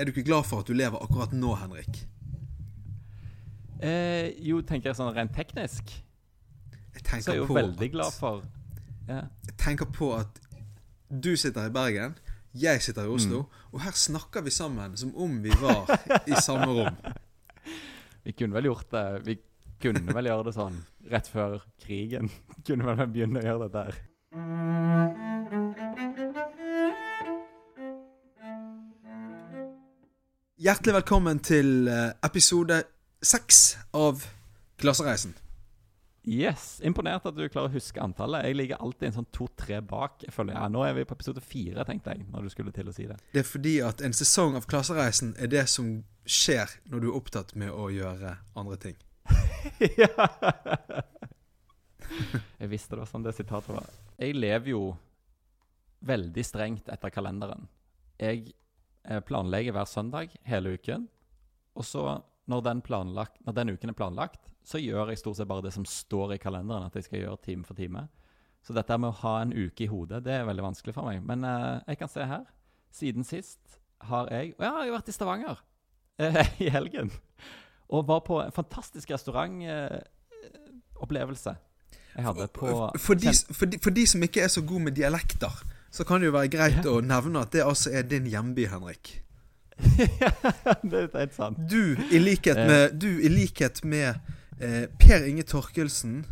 Er du ikke glad for at du lever akkurat nå, Henrik? Eh, jo, tenker jeg sånn rent teknisk, Jeg så er jeg jo veldig at, glad for ja. jeg tenker på at du sitter i Bergen, jeg sitter i Oslo, Mm. og her snakker vi sammen som om vi var i samme rom. Vi kunne vel gjort det Vi kunne vel gjøre det sånn rett før krigen. Kunne vel begynne å gjøre det der. Hjertelig velkommen til eh, episode seks av Klassereisen. Yes, Imponert at du klarer å huske antallet. Jeg ligger alltid en sånn to-tre bak. Jeg føler, ja, Nå er vi på episode fire, tenkte jeg, når du skulle til å si det. Det er fordi at en sesong av Klassereisen er det som skjer når du er opptatt med å gjøre andre ting. ja. Jeg visste det var sånn det sitatet var. Jeg lever jo veldig strengt etter kalenderen. Jeg planlegger hver søndag hele uken. Og så, når den, planlagt, når den uken er planlagt, så gjør jeg stort sett bare det som står i kalenderen at jeg skal gjøre time for time. Så dette med å ha en uke i hodet, det er veldig vanskelig for meg. Men eh, jeg kan se her. Siden sist har jeg Ja, jeg har vært i Stavanger eh, i helgen. Og var på en fantastisk restaurantopplevelse. jeg hadde på For de, for, de, for de som ikke er så gode med dialekter, så kan det jo være greit å nevne at det altså er din hjemby, Henrik. det er helt sant. Du, i likhet Eh. med, du, i likhet med eh, Per Inge Torkelsen,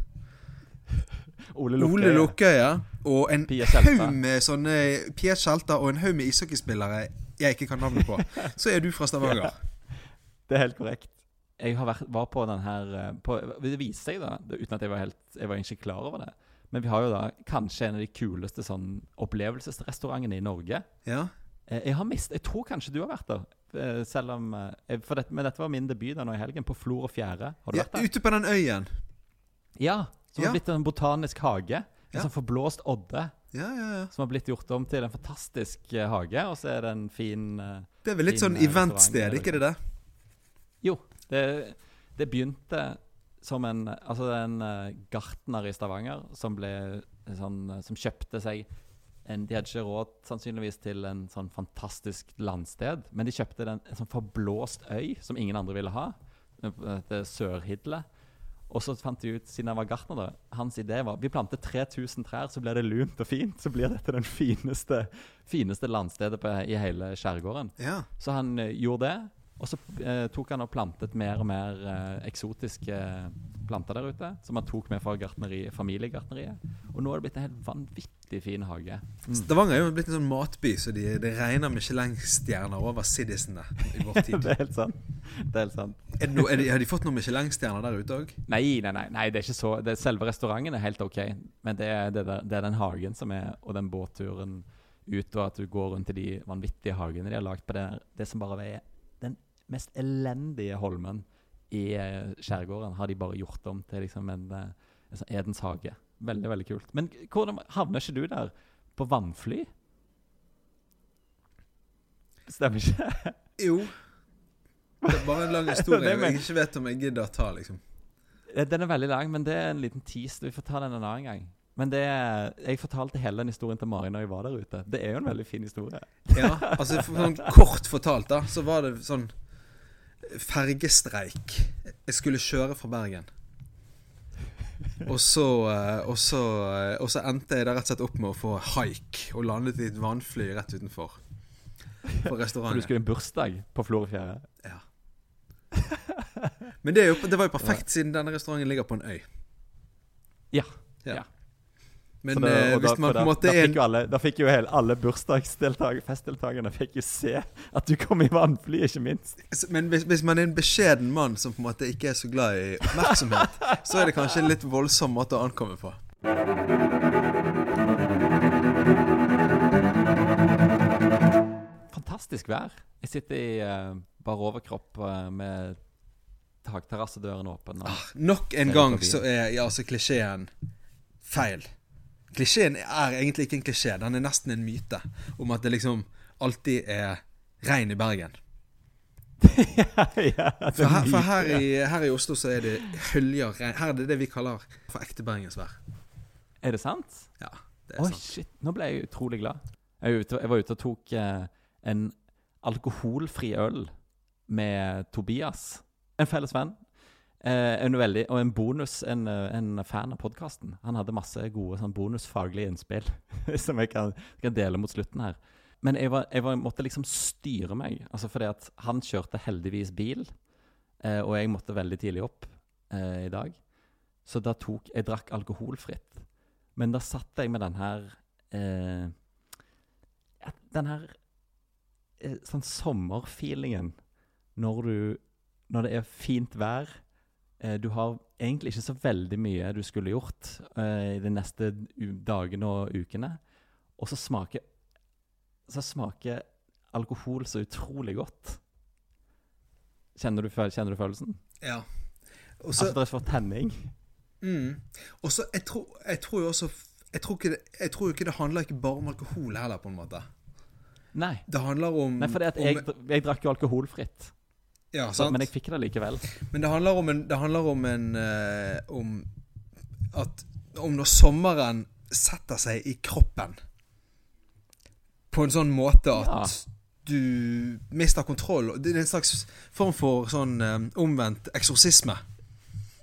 Ole Lukke. Ole Lukkøye og en haug med sånne Pia Tjelta og en haug med ishockeyspillere jeg ikke kan navnet på, så er du fra Stavanger. Det er helt korrekt. Jeg har vært, var på den her eh, på, Det viser seg, da, uten at jeg var helt Jeg var egentlig ikke klar over det. Men vi har jo da kanskje en av de kuleste sånn opplevelsesrestaurantene i Norge. Ja. Eh, Jeg har mist, jeg tror kanskje du har vært der. eh, Selv om eh, for dette, Men dette var min debut da nå i helgen, på Flor og Fjære. Har du ja vært der? ute på den øyen. Ja. Som Ja. har blitt en botanisk hage. En Ja. sånn forblåst odde. Ja, ja, ja. Som har blitt gjort om til en fantastisk hage. Og så er det en fin Det er vel litt sånn eventsted, ikke det det? Jo, det, det begynte som en Altså en eh, gartner i Stavanger som ble sånn eh, Som kjøpte seg en, De hadde ikke råd sannsynligvis til en sånn fantastisk landsted, men de kjøpte den, en sånn forblåst øy som ingen andre ville ha. Det Sørhidle. Og så fant de ut, siden jeg var gartner, da, hans idé var vi planter 3000 trær, så blir det lunt og fint. Så blir dette den fineste, fineste landstedet på, i hele skjærgården. Ja. Så han eh, gjorde det. Og så eh, tok han og plantet mer og mer eh, eksotiske planter der ute. Som han tok med fra familiegartneriet. Og nå er det blitt en helt vanvittig fin hage. Mm. Stavanger er jo blitt en sånn matby, så de, det regner Michelin-stjerner over Siddisene i vår tid. det er helt sant. Det er helt sant. Er noe, er de, har de fått noen Michelin-stjerner der ute òg? Nei, nei, nei, nei, det er ikke så det, Selve restauranten er helt OK, men det er, det, der, det er den hagen som er Og den båtturen ut, og at du går rundt i de vanvittige hagene de har lagd på det, det som bare er mest elendige holmen i eh, skjærgården, har de bare gjort om til liksom en, eh, en sånn Edens hage. Veldig, veldig kult. Men hvordan havner ikke du der? På vannfly? Stemmer ikke? Jo. Det er bare en lang historie jeg ikke vet om jeg gidder å ta, liksom. Eh, Den er veldig lang, men det er en liten tease. Vi får ta den en annen gang. Men det jeg fortalte hele den historien til Mari når jeg var der ute. Det er jo en veldig fin historie. Ja, altså for, sånn Kort fortalt, da, så var det sånn fergestreik. Jeg skulle kjøre fra Bergen. Og så, eh, og så, eh, og så endte jeg da rett og slett opp med å få haik, og landet i et vannfly rett utenfor. På For du skulle i en bursdag på Florøfjæra. Ja. Men det, jo, det var jo perfekt, siden denne restauranten ligger på en øy. Ja. Ja. ja. Men det, da- eh, hvis da- man på en måte da er fikk jo alle, Da fikk jo hele, alle bursdagsfestdeltakerne fikk jo se at du kom i vannfly, ikke minst. Men hvis, hvis man er en beskjeden mann som på en måte ikke er så glad i oppmerksomhet, så er det kanskje en litt voldsom måte å ankomme på. Fantastisk vær. Jeg sitter i uh, bar overkropp uh, med takterrassedøren åpen. Ah, Nok en gang så er ja, altså klisjeen feil. Klisjeen er egentlig ikke en klisjé, den er nesten en myte om at det liksom alltid er regn i Bergen. ja, er For her, for her, i, her i Oslo så er det høljer regn. Her er det det vi kaller for ekte bergensvær. Er det sant? Ja, det er Oi, sant. shit. Nå ble jeg utrolig glad. Jeg, var ute, jeg var ute og tok eh, en alkoholfri øl med Tobias, en felles venn. Eh, en veldig, og en bonus, en, eh, en fan av podkasten. Han hadde masse gode sånn bonusfaglige innspill som jeg kan, kan, dele mot slutten her. Men jeg, var, jeg var, måtte liksom styre meg, altså fordi at han kjørte heldigvis bil. Eh, og jeg måtte veldig tidlig opp eh, i dag. Så da tok Jeg drakk alkoholfritt. Men da satt jeg med den her eh, Den her eh, sånn sommerfeelingen når du Når det er fint vær. Eh, du har egentlig ikke så veldig mye du skulle gjort eh, i de neste dagene og ukene. Og så smaker Så smaker alkohol så utrolig godt. Kjenner du, kjenner du følelsen? Ja. Også, altså det er for tenning? Mm. Og så jeg, tror, jeg tror jo også jeg tror, ikke jeg tror ikke det handler ikke bare om alkohol heller, på en måte. Nei. Det handler om Nei, for jeg, jeg drakk jo alkoholfritt. Ja, sant? Men jeg fikk det likevel. Men det handler om en, det handler om, en uh, om at Om når sommeren setter seg i kroppen på en sånn måte at ja. du mister kontroll Det er en slags form for sånn um, omvendt eksorsisme.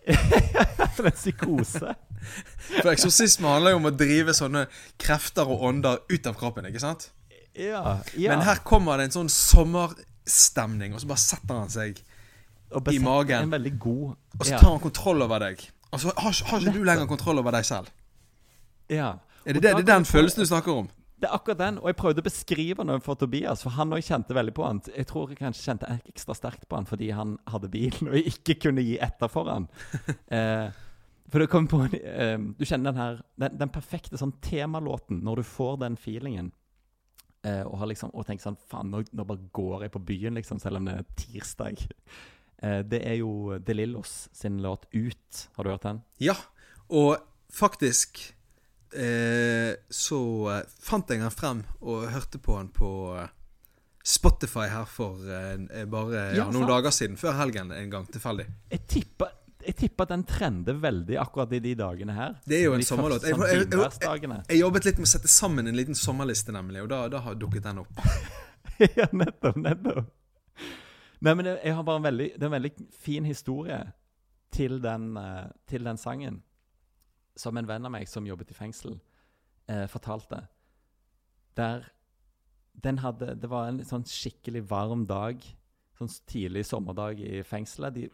en psykose. For eksorsisme handler jo om å drive sånne krefter og ånder ut av kroppen, ikke sant? Ja, ja. Men her kommer det en sånn sommerstemning, og så bare setter han seg i magen. God Og så tar han kontroll over deg. Og så har, har ikke du lenger kontroll over deg selv. Ja. Er det, det, det er den følelsen du snakker om? Det er akkurat den, og jeg prøvde å beskrive den for Tobias, for han òg kjente veldig på han. Jeg tror jeg kanskje kjente ekstra sterkt på han fordi han hadde bilen og jeg ikke kunne gi etter for han. eh, for du, på eh, Du kjenner den her Den, den perfekte sånn temalåten når du får den feelingen. Eh, og, har liksom, og tenker sånn Faen, nå, nå, bare går jeg på byen, liksom, selv om det er tirsdag. Eh, det er jo De Lillos sin låt 'Ut'. Har du hørt den? Ja, og faktisk eh, så eh, fant jeg den frem og hørte på den på Spotify her for eh, bare ja, noen dager siden, før helgen en gang, tilfeldig. Jeg tipper, jeg tipper at den trender veldig akkurat i de dagene her. Det er jo en sommerlåt. Jeg, jeg, jeg, jeg, jobbet litt med å sette sammen en liten sommerliste, nemlig, og da, da har dukket den opp. ja, nettopp, nettopp. Nei, men jeg har bare en veldig, det er en veldig fin historie til den, til den sangen som en venn av meg som jobbet i fengsel, eh, fortalte. Der den hadde Det var en sånn skikkelig varm dag, sånn tidlig sommerdag i fengselet. De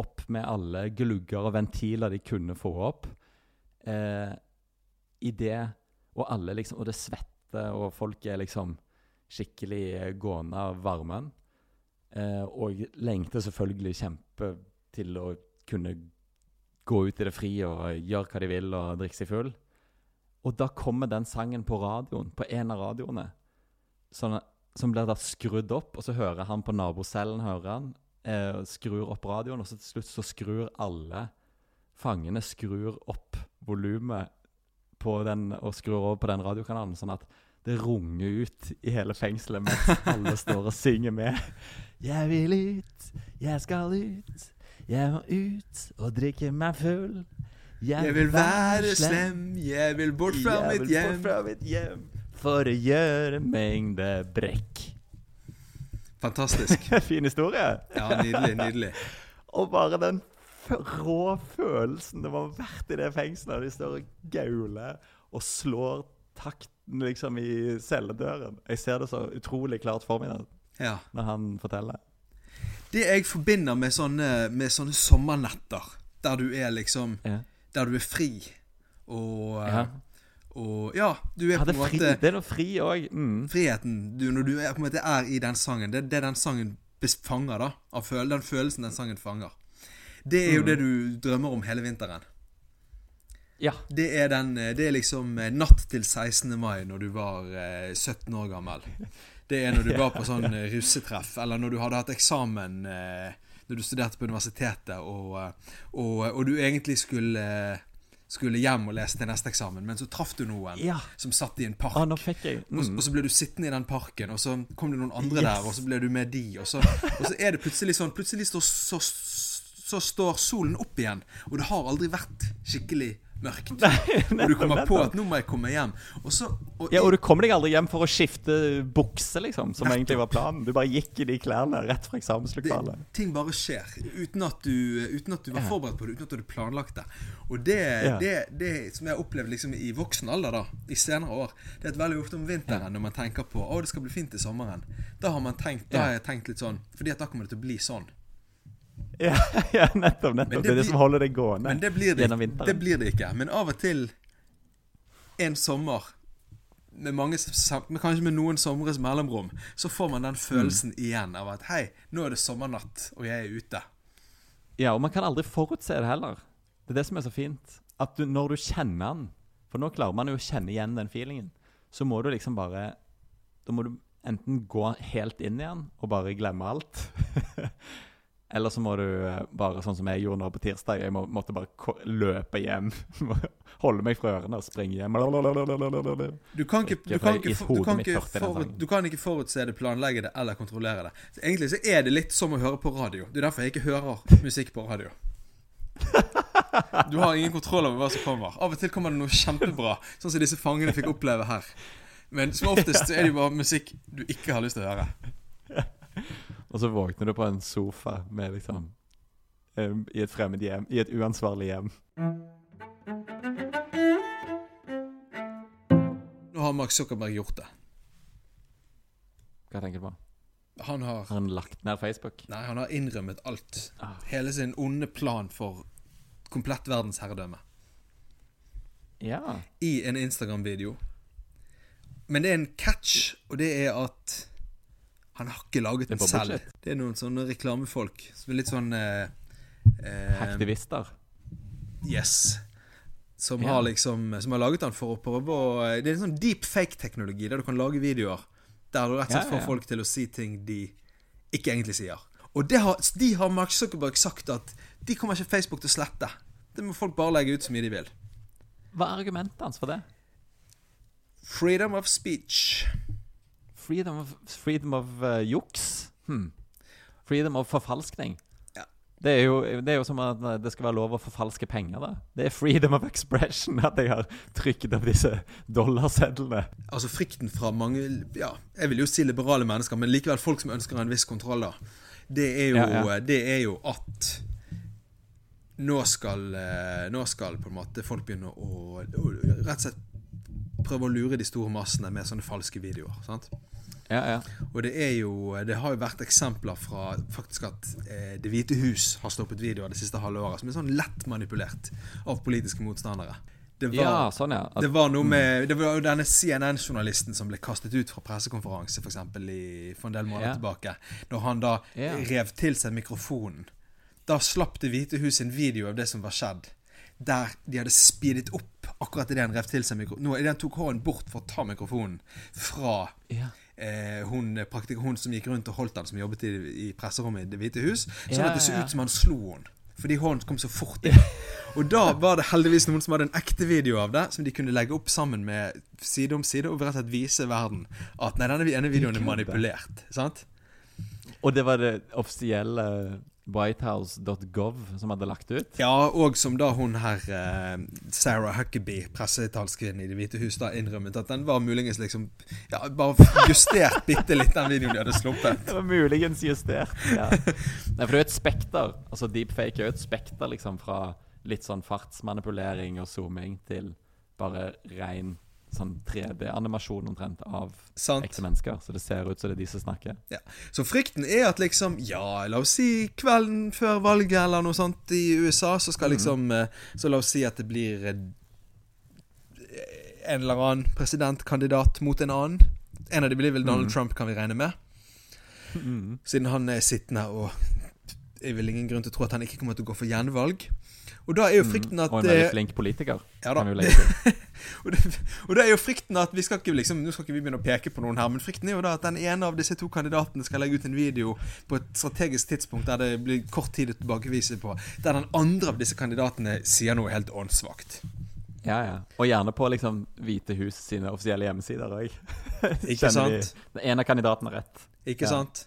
opp med alle glugger og ventiler de kunne få opp. Eh, I det Og alle liksom Og det svetter, og folk er liksom skikkelig gående av varmen. Eh, og lengter selvfølgelig kjempe til å kunne gå ut i det frie og gjøre hva de vil og drikke seg full. Og da kommer den sangen på radioen, på en av radioene, sånn, som blir da skrudd opp, og så hører han på nabocellen, hører han, eh, skrur opp radioen, og så til slutt så skrur alle fangene skrur opp volumet på den, og skrur over på den radiokanalen, sånn at det runger ut i hele fengselet mens alle står og synger med. Jeg vil ut, jeg skal ut. Jeg må ut og drikke meg full. Jeg, jeg vil være slem, jeg vil bort fra, jeg mitt, hjem. Bort fra mitt hjem. For å gjøre mengde brekk. Fantastisk. fin historie. ja, nydelig, nydelig. og bare den rå følelsen det må ha vært i det fengselet. De står og gauler og slår takten liksom i celledøren. Jeg ser det så utrolig klart for meg ja. når han forteller. Det jeg forbinder med sånne, med sånne sommernetter, der du er liksom ja. Der du er fri, og ja. Og ja, du er ja, på en måte Det er noe fri òg. Mm. Friheten du, Når du er, på en måte er i den sangen, det er det den sangen fanger, da. Av føl den følelsen den sangen fanger. Det er jo mm. det du drømmer om hele vinteren. Ja. Det er, den, det er liksom eh, natt til 16. mai når du var eh, 17 år gammel. Det er når du var på sånn eh, russetreff, eller når du hadde hatt eksamen eh, når du studerte på universitetet, og, eh, og, og du egentlig skulle skulle hjem og lese til neste eksamen, men så traff du noen ja. som satt i en park. Ah. Mm. Og, og, så ble du sittende i den parken, og så kom det noen andre yes. der, og så ble du med de, og så, og så er det plutselig sånn Plutselig står, så, så, står solen opp igjen, og det har aldri vært skikkelig mørkt. Og du kommer på at 'nå må jeg komme hjem'. Og så og Ja, og du kom deg aldri hjem for å skifte bukse, liksom, som egentlig var planen. Du bare gikk i de klærne rett fra det, ting bare skjer uten at du, uten at du var forberedt på det, uten at du hadde planlagt det. Og det, Ja. det, det som jeg har opplevd liksom i voksen alder, da, i senere år, det er at veldig ofte om vinteren når man tenker på å det skal bli fint i sommeren, da har man tenkt, da har jeg tenkt litt sånn fordi at da kommer det til å bli sånn. Ja, ja nettopp. Nettopp. det Det er det som holder deg gående Men det blir det, gjennom vinteren. det blir det ikke. Men av og til en sommer med, mange, kanskje med noen somres mellomrom, så får man den følelsen Mm. igjen av at hei, nå er det sommernatt, og jeg er ute. Ja, og man kan aldri forutse det heller. Det er det som er så fint. At du, når du kjenner den For nå klarer man jo å kjenne igjen den feelingen. Så må du liksom bare Da må du enten gå helt inn igjen og bare glemme alt. Eller så må du eh, bare, sånn som jeg gjorde nå på tirsdag, jeg må, måtte bare løpe hjem. Holde meg fra ørene og springe hjem. Du kan ikke, du kan ikke, du kan ikke, forut, du kan ikke forutse det, planlegge det eller kontrollere det. Så egentlig så er det litt som å høre på radio. Det er derfor jeg ikke hører musikk på radio. Du har ingen kontroll over hva som kommer. Av og til kommer det noe kjempebra, sånn som disse fangene fikk oppleve her. Men som oftest er det jo bare musikk du ikke har lyst til å høre. Og så våkner du på en sofa med liksom eh, I et fremmed hjem. I et uansvarlig hjem. Nå har Mark Zuckerberg gjort det. Hva tenker du på? Han har Har han lagt ned Facebook? Nei, han har innrømmet alt. Ah. Hele sin onde plan for komplett verdensherredømme. Ja. I en Instagram-video. Men det er en catch, og det er at han har ikke laget den selv. Det er noen sånne reklamefolk som er litt sånn eh, eh, Aktivister. Yes. Som Ja. har liksom Som har laget den for å prøve å Det er en sånn deep fake-teknologi der du kan lage videoer der du rett og slett Ja, ja, får folk til å si ting de ikke egentlig sier. Og det har, de har Mark Zuckerberg sagt at de kommer ikke Facebook til å slette. Det må folk bare legge ut så mye de vil. Hva er argumentet hans for det? Freedom of speech. Freedom of, freedom of uh, juks? Hmm. Freedom of forfalskning? Ja. Det er, jo, det er jo som at eh, det skal være lov å forfalske penger, da. Det er freedom of expression at jeg har trykket opp disse dollarsedlene. Altså frykten fra mange Ja, jeg vil jo si liberale mennesker, men likevel folk som ønsker en viss kontroll, da. Det er jo, Ja, ja. Det er jo at nå skal, eh, nå skal på en måte folk begynne å, å rett og slett prøve å lure de store massene med sånne falske videoer. sant? Ja, ja. Og det er jo Det har jo vært eksempler fra faktisk at eh, Det hvite hus har stoppet videoer det siste halve året som er sånn lett manipulert av politiske motstandere. Det var, ja sånn, ja. At, det var noe med Det var jo denne CNN-journalisten som ble kastet ut fra pressekonferanse for, eksempel, i, for en del måneder Ja. tilbake. Når han da rev til seg mikrofonen. Da slapp Det hvite hus en video av det som var skjedd. Der de hadde speedet opp akkurat idet han rev til seg mikrofonen. Idet han tok hånden bort for å ta mikrofonen fra ja. eh, hun, praktik- hun som gikk rundt og holdt han som jobbet i, i presserommet i Det hvite hus. Sånn Ja, at det så ut som han slo henne. Fordi hånden kom så fort inn. Og da var det heldigvis noen som hadde en ekte video av det, som de kunne legge opp sammen med side om side, og rett og slett vise verden at nei, denne ene videoen er manipulert. Sant? Og det var det offisielle whitehouse.gov som hadde lagt ut? Ja, og som da hun her eh, Sarah Huckabee, pressetalskvinnen i Det hvite hus, da innrømmet at den var muligens liksom Ja, bare justert bitte litt, den videoen de hadde sluppet. Det var muligens justert. Ja. Nei, for det er jo et spekter. Altså Deepfake er jo et spekter liksom fra litt sånn fartsmanipulering og zooming til bare ren sånn 3D-animasjon omtrent av ekte mennesker. Så det ser ut som det er de som snakker. Ja. Så frykten er at liksom Ja, la oss si kvelden før valget eller noe sånt i USA, så skal liksom mm. Så la oss si at det blir eh, en eller annen presidentkandidat mot en annen. En av de blir vel Donald mm. Trump, kan vi regne med. Mm. Siden han er sittende og Jeg vil ingen grunn til å tro at han ikke kommer til å gå for gjenvalg. Og da er jo frykten at Mm. Og en veldig eh, flink politiker. Ja da. kan vi legge til. og, det, og det er jo frykten at vi skal ikke liksom Nå skal ikke vi begynne å peke på noen her, men frykten er jo da at den ene av disse to kandidatene skal legge ut en video på et strategisk tidspunkt der det blir kort tid å tilbakevise på, der den andre av disse kandidatene sier noe helt åndssvakt. Ja, ja. Og gjerne på liksom Hvite hus sine offisielle hjemmesider òg. Ikke sant? Den ene kandidaten har rett. Ikke Ja. sant?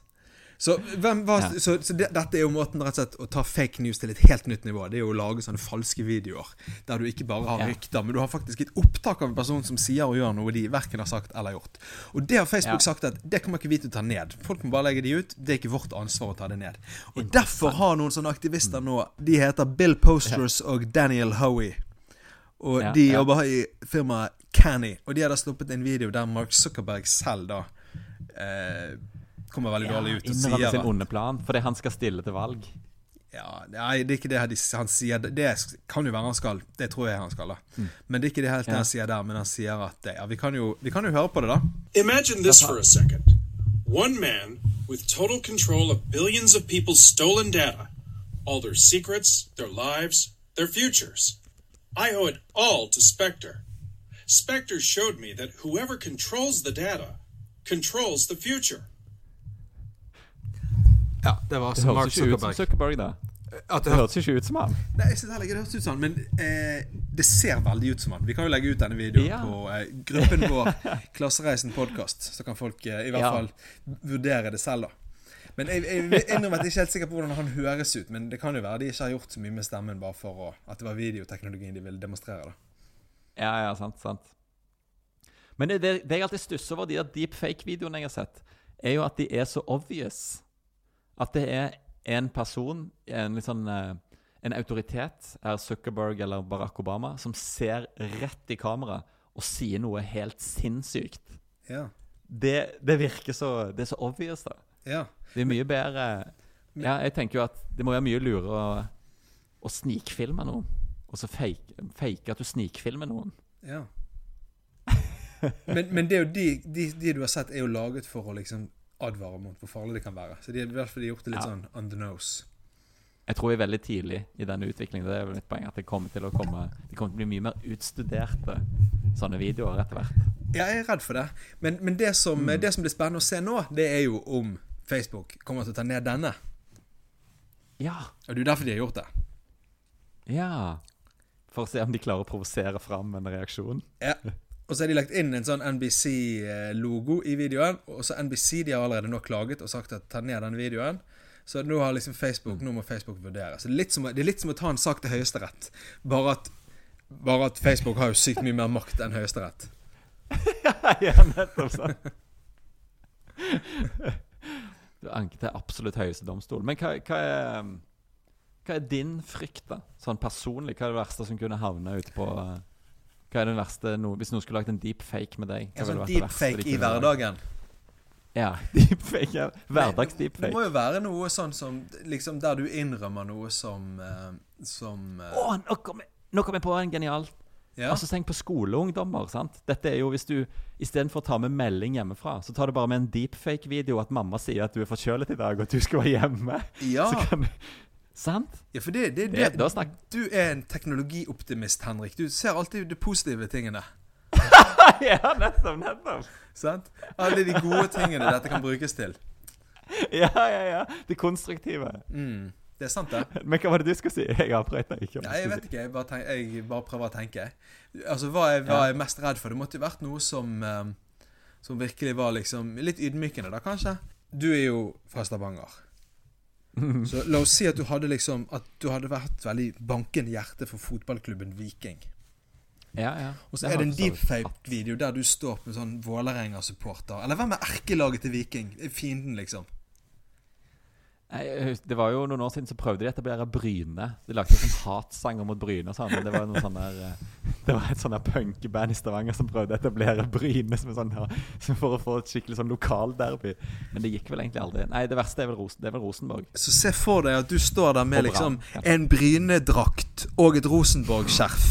Så, var, Ja. så, så det, dette er jo måten rett og slett å ta fake news til et helt nytt nivå. Det er jo å lage sånne falske videoer. Der du ikke bare har Ja. rykter, men du har faktisk et opptak av en person som sier og gjør noe de verken har sagt eller gjort. Og det har Facebook Ja. sagt at det kommer ikke vi til å ta ned. Folk må bare legge de ut. Det er ikke vårt ansvar å ta det ned. Og derfor har noen sånne aktivister nå De heter Bill Posters og Daniel Howie. Og de jobber i firmaet Canny. Og de har da sluppet en video der Mark Zuckerberg selv da eh, kommer veldig dårlig ut sier sin onde plan fordi han skal stille til valg. ja, Nei, det er ikke det han sier. Det- Det kan jo være han skal. Det tror jeg han skal. da Mm. Men det er ikke det helt det han sier der. Men han sier at ja, vi kan jo, vi kan jo høre på det, da. Imagine this for a second. One man with total control of billions of people's stolen data, all their secrets, their lives, their futures. I owe it all to Spectre. Spectre showed me that whoever controls the data controls the future. Ja, Det var Det høres Mark ikke ut som Zuckerberg. Zuckerberg, da. At Det høres ikke ut som han. Nei, jeg synes heller ikke det høres ut som han, men eh, det ser veldig ut som han. Vi kan jo legge ut denne videoen Ja. på eh, gruppen vår, Klassereisen podkast. Så kan folk eh, i hvert Ja. fall vurdere det selv, da. Men jeg, jeg at jeg er ikke helt sikker på hvordan han høres ut. Men det kan jo være de ikke har gjort så mye med stemmen bare for å, at det var videoteknologien de ville demonstrere. da Ja, ja, sant, sant. Men det, det, det jeg alltid stusser over de der deepfake-videoene jeg har sett, er jo at de er så obvious. At det er en person, en sånn eh, En autoritet, er Zuckerberg eller Barack Obama, som ser rett i kamera og sier noe helt sinnssykt. Ja. Det, det virker så Det er så obvious, da. ja. Det er mye bedre Ja, jeg tenker jo at det må være mye lurere å, å snikfilme noen. Og så fake, fake at du snikfilmer noen. Ja. Men, men det er jo de, de, de du har sett, er jo laget for å liksom advare mot hvor farlig det kan være. Så de har i hvert fall gjort det litt Ja. sånn on the nose. Jeg tror vi er veldig tidlig i denne utviklingen. Det er mitt poeng at det kommer til å komme Det kommer til å bli mye mer utstuderte sånne videoer etter hvert. Ja, jeg er redd for det. Men, men det, som, det som blir spennende å se nå, det er jo om Facebook kommer til å ta ned denne. Ja. Og det er jo derfor de har gjort det. Ja. For å se om de klarer å provosere fram en reaksjon. Ja. Og så har de lagt inn en sånn NBC-logo i videoen. Og så NBC de har allerede nå klaget og sagt at ta ned den videoen. Så nå har liksom Facebook Nå må Facebook vurdere. Så det er litt som, det er litt som å ta en sak til Høyesterett. Bare at, bare at Facebook har jo sykt mye mer makt enn Høyesterett. ja, nettopp sånn. Du anker til absolutt høyeste domstol. Men hva, hva, er, hva er din frykt, da? Sånn personlig, hva er det verste som kunne havne ute på uh, Hva er det verste no, Hvis noen skulle lagt en deepfake med deg? hva En sånn deepfake i hverdagen. Ja. Deepfake, Hverdagsdeepfake. Det må jo være noe sånn som Liksom der du innrømmer noe som eh, Som eh, Å, jeg, nå kom jeg på en genial ja. Altså Tenk på skoleungdommer. sant? Dette er jo hvis du Istedenfor å ta med melding hjemmefra, så tar du bare med en deepfake-video at mamma sier at du er forkjølet i dag, og at du skal være hjemme. ja. Så kan Sant? ja, for det, det, Det, det. Du er en teknologioptimist, Henrik. Du ser alltid de positive tingene. ja, nettopp, nettopp. Sant? Alle de gode tingene dette kan brukes til. Ja, ja, ja. Det konstruktive. Mm. Det er sant, det. Men hva var det du skulle si? Jeg avbrøt deg ikke. Nei, jeg vet ikke. Jeg bare, tenk, jeg bare prøver å tenke. Altså, Hva er er jeg mest redd for? Det måtte jo vært noe som eh, Som virkelig var liksom litt ydmykende, da, kanskje. Du er jo fra Stavanger. Så la oss si at du hadde liksom At du hadde vært veldig bankende hjerte for fotballklubben Viking. Ja, ja. Og så er det en deepfake-video der du står med sånn Vålerenga-supporter. Eller hvem er erkelaget til Viking? Fienden, liksom. Det var jo noen år siden så prøvde de å etablere Bryne. De lagde sånn hatsanger mot Bryne og sånn. Men det var noen sånne der eh, Det var et der punkeband i Stavanger som prøvde å etablere Bryne som sånn som for å få et skikkelig sånn lokalderby. Men det gikk vel egentlig aldri. Nei, det verste er vel, Rosen, det er vel Rosenborg. Så se for deg at du står der med liksom en Bryne-drakt og et Rosenborg-skjerf.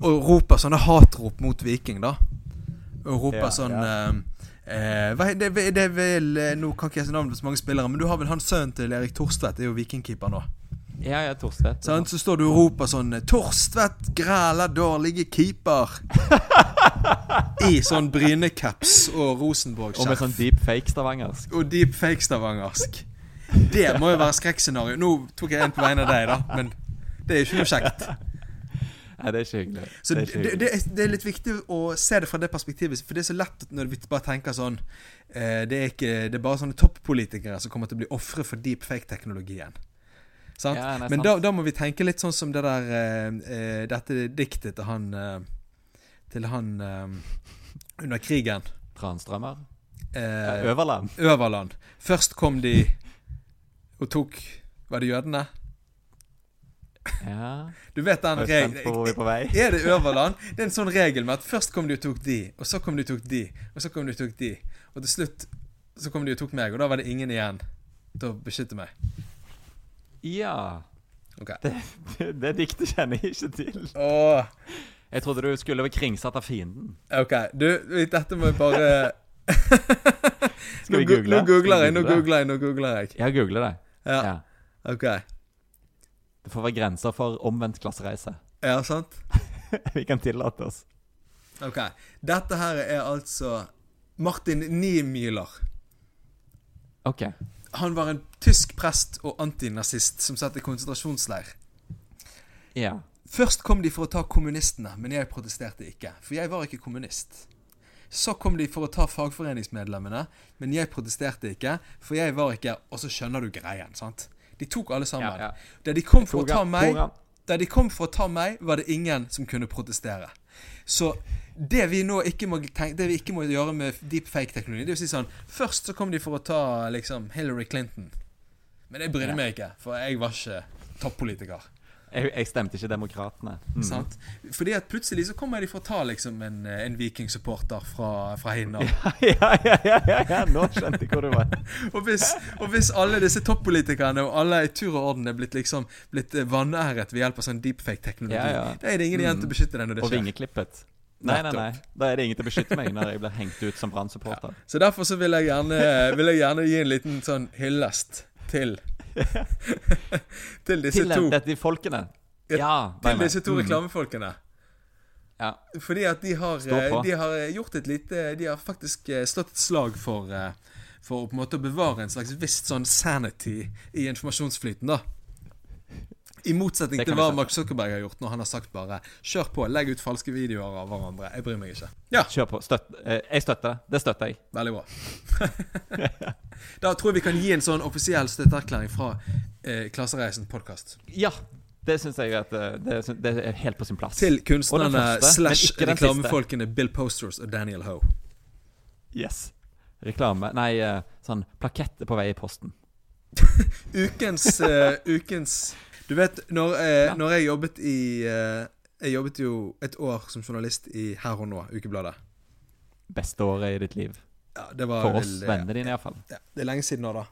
Og roper sånne hatrop mot Viking, da. Og roper Ja, sånn ja. Eh, eh, det, det vel eh, Nå kan ikke jeg si navnet på så mange spillere, men du har vel han sønnen til Erik Torstvedt, er jo vikingkeeper nå. Ja, ja, Torstvedt. Sant? Så står du og roper sånn 'Torstvedt græla dårlige keeper'. I sånn Bryne-caps og Og med sånn deep fake stavangersk. Og deep fake stavangersk. Det må jo være skrekkscenario. Nå tok jeg en på vegne av deg, da, men det er jo ikke noe kjekt. Nei, det er ikke hyggelig. Så det det, det, det, er, det er litt viktig å se det fra det perspektivet, for det er så lett når vi bare tenker sånn eh, det, er ikke, det er bare sånne toppolitikere som kommer til å bli ofre for deepfake-teknologien. Sant? Ja, nei, Men sant. da, da må vi tenke litt sånn som det der eh, eh, Dette diktet til han eh, Til han eh, under krigen. Transtrømmer? Eh, Øverland? Øverland. Først kom de og tok Var det jødene? Ja. Du vet den er er regelen. Er det Øverland? Det er en sånn regel med at først kom du og tok de, og så kom du og tok de, og så kom du og tok de. Og til slutt så kom du og tok meg, og da var det ingen igjen til å beskytte meg. Ja. Okay. Det, det, det diktet kjenner jeg ikke til. Åh, Jeg trodde du skulle være kringsatt av fienden. ok. Du, dette må jeg bare Skal vi google? Nå googler jeg, nå googler jeg, nå googler jeg. Ja, google det. Ja, Ja. ok. Det får være grenser for omvendt klassereise. Ja, sant? vi kan tillate oss. Ok. Dette her er altså Martin Niemüller. OK. Han var en tysk prest og antinazist som satt i konsentrasjonsleir. Ja. Først kom de for å ta kommunistene, men jeg protesterte ikke, for jeg var ikke kommunist. Så kom de for å ta fagforeningsmedlemmene, men jeg protesterte ikke, for jeg var ikke Og så skjønner du greien, sant? De tok alle sammen. Ja, ja. Da de kom for å ta meg, der de kom for å ta meg, var det ingen som kunne protestere. Så det vi nå ikke må, tenke, det vi ikke må gjøre med deepfake-teknologi, det å si sånn Først så kom de for å ta liksom Hillary Clinton. Men jeg brydde Ja. meg ikke, for jeg var ikke toppolitiker. Jeg, jeg stemte ikke Demokratene. Mm. Sant? Fordi at plutselig så kommer de for å ta liksom en, en vikingsupporter fra, fra Hinna. ja, ja, ja, ja, ja, nå skjønte jeg hvor du var. Og hvis, og hvis alle disse toppolitikerne og alle i tur og orden er blitt liksom Blitt eh, vanæret ved hjelp av sånn deepfake-teknologi, Ja, ja. da er det ingen igjen til å beskytte deg når det skjer. Og vingeklippet. Nei, nei, nei. Da er det ingen til å beskytte meg når jeg blir hengt ut som Brann-supporter. Så derfor så vil jeg gjerne, vil jeg gjerne gi en liten sånn hyllest til Til disse Til to dette folkene. Ja, Ja, Til disse to Mm. reklamefolkene. Ja. Fordi at de har, de har gjort et lite De har faktisk eh, slått et slag for eh, For å på en måte bevare en slags visst sånn sanity i informasjonsflyten, da. I motsetning til hva. Mark Zuckerberg har gjort når han har sagt bare 'kjør på, legg ut falske videoer av hverandre'. Jeg bryr meg ikke. Ja, Kjør på. Støtt, eh, jeg støtter det. Det støtter jeg. veldig bra. da tror jeg vi kan gi en sånn offisiell støtteerklæring fra eh, Klassereisen podkast. Ja. Det syns jeg at eh, det, det er helt på sin plass. Til kunstnerne slash reklamefolkene Bill Posters og Daniel Ho. Yes. Reklame Nei, eh, sånn plakett er på vei i posten. Ukens, uh, ukens Du vet, når, eh, Ja. når jeg jobbet i eh, Jeg jobbet jo et år som journalist i Her og Nå, ukebladet. Beste året i ditt liv. Ja, det var For oss eh, vennene dine, iallfall. Ja, det er lenge siden nå, da.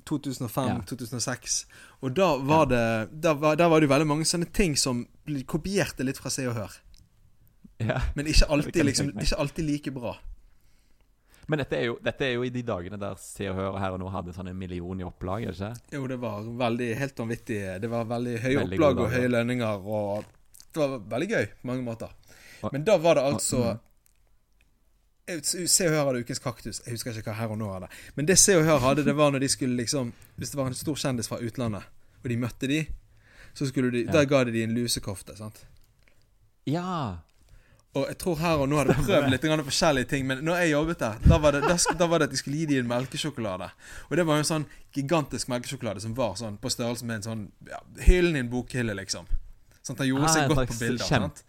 2005-2006. Og da var det da var, da var det jo veldig mange sånne ting som kopierte litt fra Se og Hør. Ja. Men ikke alltid, liksom, ikke alltid like bra. Men dette er, jo, dette er jo i de dagene der Se og Hør her og nå hadde sånn en million i opplag, ikke? Jo, det var veldig helt vanvittig. Det var veldig høye Veldig opplag og høye lønninger, og det var veldig gøy på mange måter. Men da var det altså og- mm. Se og Hør hadde Ukens kaktus. Jeg husker ikke hva Her og Nå hadde. Men det Se og Hør hadde, det var når de skulle liksom Hvis det var en stor kjendis fra utlandet, og de møtte de, så skulle de Ja. Da ga de de en lusekofte, sant. Ja. Og jeg tror Her og Nå hadde prøvd litt grann forskjellige ting, men når jeg jobbet der, da var, det, da, da var det at de skulle gi dem en melkesjokolade. Og det var jo en sånn gigantisk melkesjokolade som var sånn på størrelse med en sånn ja, Hyllen i en bokhylle, liksom. Sånn at den gjorde Ah, seg godt på bilder. kjempe- sant?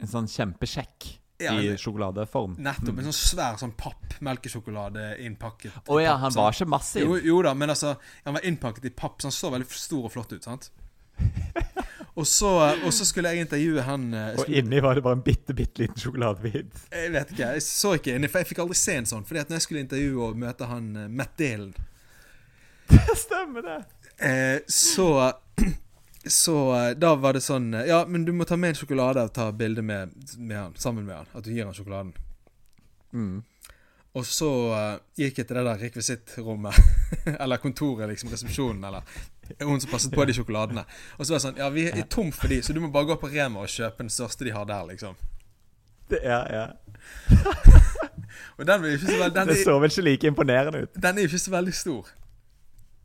En sånn kjempesjekk Ja, i sjokoladeform. Nettopp. En sånn svær sånn papp melkesjokolade innpakket. Å ja, papp, han sant? var ikke massiv. Jo, jo da, men altså Han var innpakket i papp, så han så veldig stor og flott ut, sant? Og så, og så skulle jeg intervjue han eh, Og inni var det bare en bitte, bitte liten sjokoladebit. Jeg vet ikke, jeg så ikke inni, for jeg fikk aldri se en sånn. Fordi at når jeg skulle intervjue og møte han Matt Matt Dalen Stemmer det. Eh, så Så eh, da var det sånn eh, Ja, men du må ta med en sjokolade og ta bilde med, med han, sammen med han. At du gir han sjokoladen. Mm. Og så eh, gikk jeg til det der rekvisittrommet. eller kontoret, liksom. Resepsjonen, eller hun som passet på de sjokoladene. Og så var det sånn Ja, vi er tom for de, så du må bare gå på Rema og kjøpe den største de har der, liksom. Det, ja, ja. Og den, er ikke så veldig, den, det er, så vel ikke like imponerende ut. den er jo ikke så veldig stor.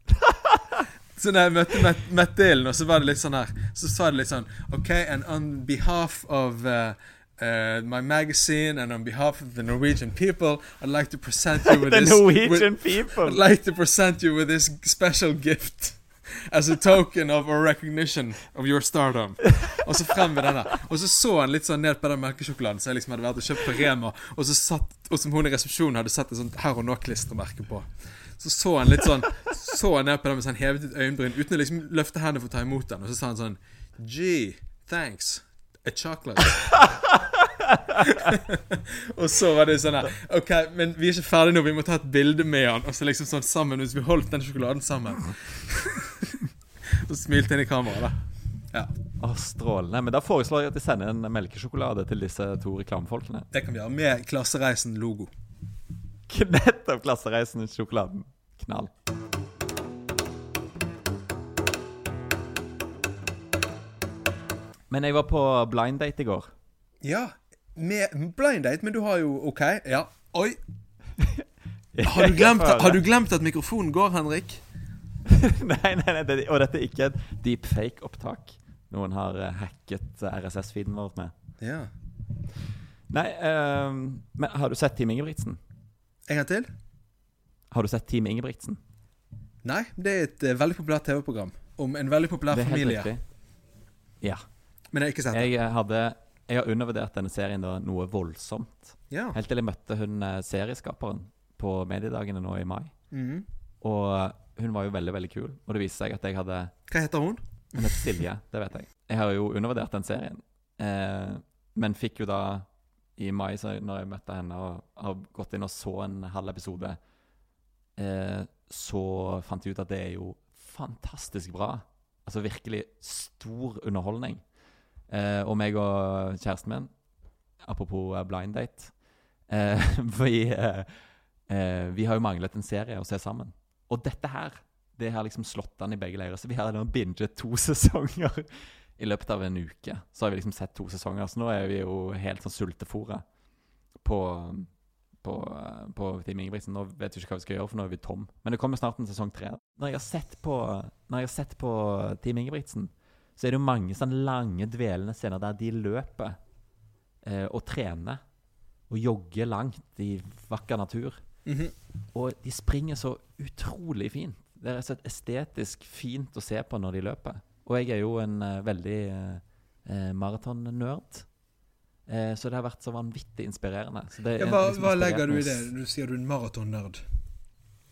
Så når jeg møtte Matt, Matt Dillon, og så var det litt sånn her Så sa det litt sånn OK, and on behalf of uh, uh, my magazine and on behalf of the Norwegian people, I'd like to present you with The this Norwegian with, people! I'd like to present you with this special gift. As a token of a recognition of your stardom. Og så frem med denne. Og så så han litt sånn ned på den melkesjokoladen som jeg liksom hadde vært og kjøpt på Rema, og, så satt, og som hun i resepsjonen hadde sett et sånt Her og Nå-klistremerke på. Så så han litt sånn Så han ned på den mens han hevet et øyenbryn uten å liksom løfte hendene for å ta imot den, og så sa han sånn Gee, thanks. A chocolate. og så var det sånn her OK, men vi er ikke ferdige nå, vi må ta et bilde med han. Og så liksom sånn sammen Hvis vi holdt den sjokoladen sammen. Og smilte inn i kameraet, da. Ja, Oh, strålende. Men da foreslår jeg at de sender en melkesjokolade til disse to reklamefolkene. det kan vi gjøre. Med Klassereisen-logo. Nettopp Klassereisen-sjokoladen. Knall. Men jeg var på blind date i går. Ja, med blind date, men du har jo OK. Ja. Oi. Har du glemt, har du glemt at mikrofonen går, Henrik? nei, nei, nei, det, og dette er ikke et deepfake-opptak. Noen har eh, hacket eh, RSS-feeden vår med. Ja. Nei, uh, men har du sett Team Ingebrigtsen? En gang til? Har du sett Team Ingebrigtsen? Nei, det er et eh, veldig populært TV-program om en veldig populær Det helt familie. riktig. Ja. Men jeg har ikke sett det. Jeg hadde Jeg har undervurdert denne serien da noe voldsomt. Ja. Helt til jeg møtte hun serieskaperen på mediedagene nå i mai. Mhm. Og hun var jo veldig, veldig kul. Og det viste seg at jeg hadde Hva heter hun? Hun heter Silje, det vet jeg. Jeg har jo undervurdert den serien. Eh, men fikk jo da i mai, så når jeg møtte henne og har gått inn og så en halv episode, eh, så fant jeg ut at det er jo fantastisk bra. Altså virkelig stor underholdning. Eh, og meg og kjæresten min, apropos eh, blind date eh, vi, eh, vi har jo manglet en serie å se sammen. Og dette her, det har liksom slått an i begge leirer. Så vi har binget to sesonger i løpet av en uke. Så har vi liksom sett to sesonger. Så nå er vi jo helt sånn sultefòra på, på, eh, på Team Ingebrigtsen. Nå vet vi ikke hva vi skal gjøre, for nå er vi tom. Men det kommer snart en sesong tre. Når jeg har sett på, når jeg har sett på Team Ingebrigtsen, så er det jo mange sånn lange, dvelende scener der de løper eh, og trener og jogger langt i vakker natur. Mhm. Og de springer så utrolig fint. Det er så estetisk fint å se på når de løper. Og jeg er jo en uh, veldig uh, maratonnerd. Eh, så det har vært så vanvittig inspirerende. Så det Ja, hva, liksom hva legger du i det? Du sier du er en maratonnerd.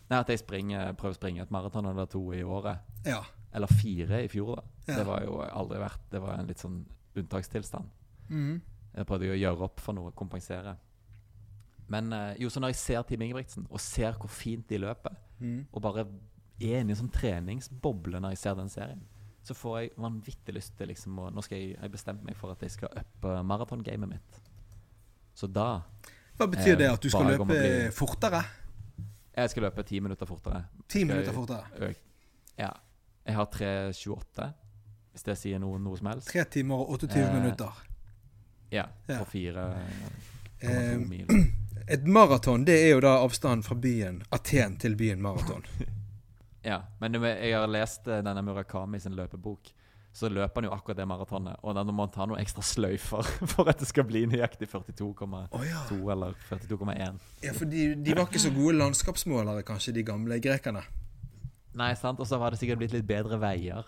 Nei, At jeg springer, prøver å springe et maraton eller to i året. Ja. Eller fire i fjor, da. Ja. Det var jo aldri vært Det var en litt sånn unntakstilstand. Mm. Jeg prøvde jo å gjøre opp for noe, kompensere. Men eh, jo, så når jeg ser Team Ingebrigtsen, og ser hvor fint de løper, mm. og bare er inne i en sånn treningsboble når jeg ser den serien, så får jeg vanvittig lyst til liksom å Nå skal jeg, jeg bestemt meg for at jeg skal uppe maratongamet mitt. Så da Hva betyr Eh, det? At du skal løpe bli- fortere? Jeg skal løpe ti minutter fortere. Ti minutter fortere? Ja. Jeg har 3.28, hvis det sier noe, noe som helst. Tre timer og 28 Eh, minutter. Ja. På 4,2 Eh, mil. Et maraton det er jo da avstanden fra byen Aten til byen Maraton. Ja, men jeg har lest eh, denne Murakami sin løpebok. Så løper han jo akkurat det maratonet. Og da må han ta noen ekstra sløyfer for at det skal bli nøyaktig 42,2 oh, ja. eller 42,1. ja. For de, de var ikke så gode landskapsmålere, kanskje, de gamle grekerne. Nei, sant? Og så har det sikkert blitt litt bedre veier.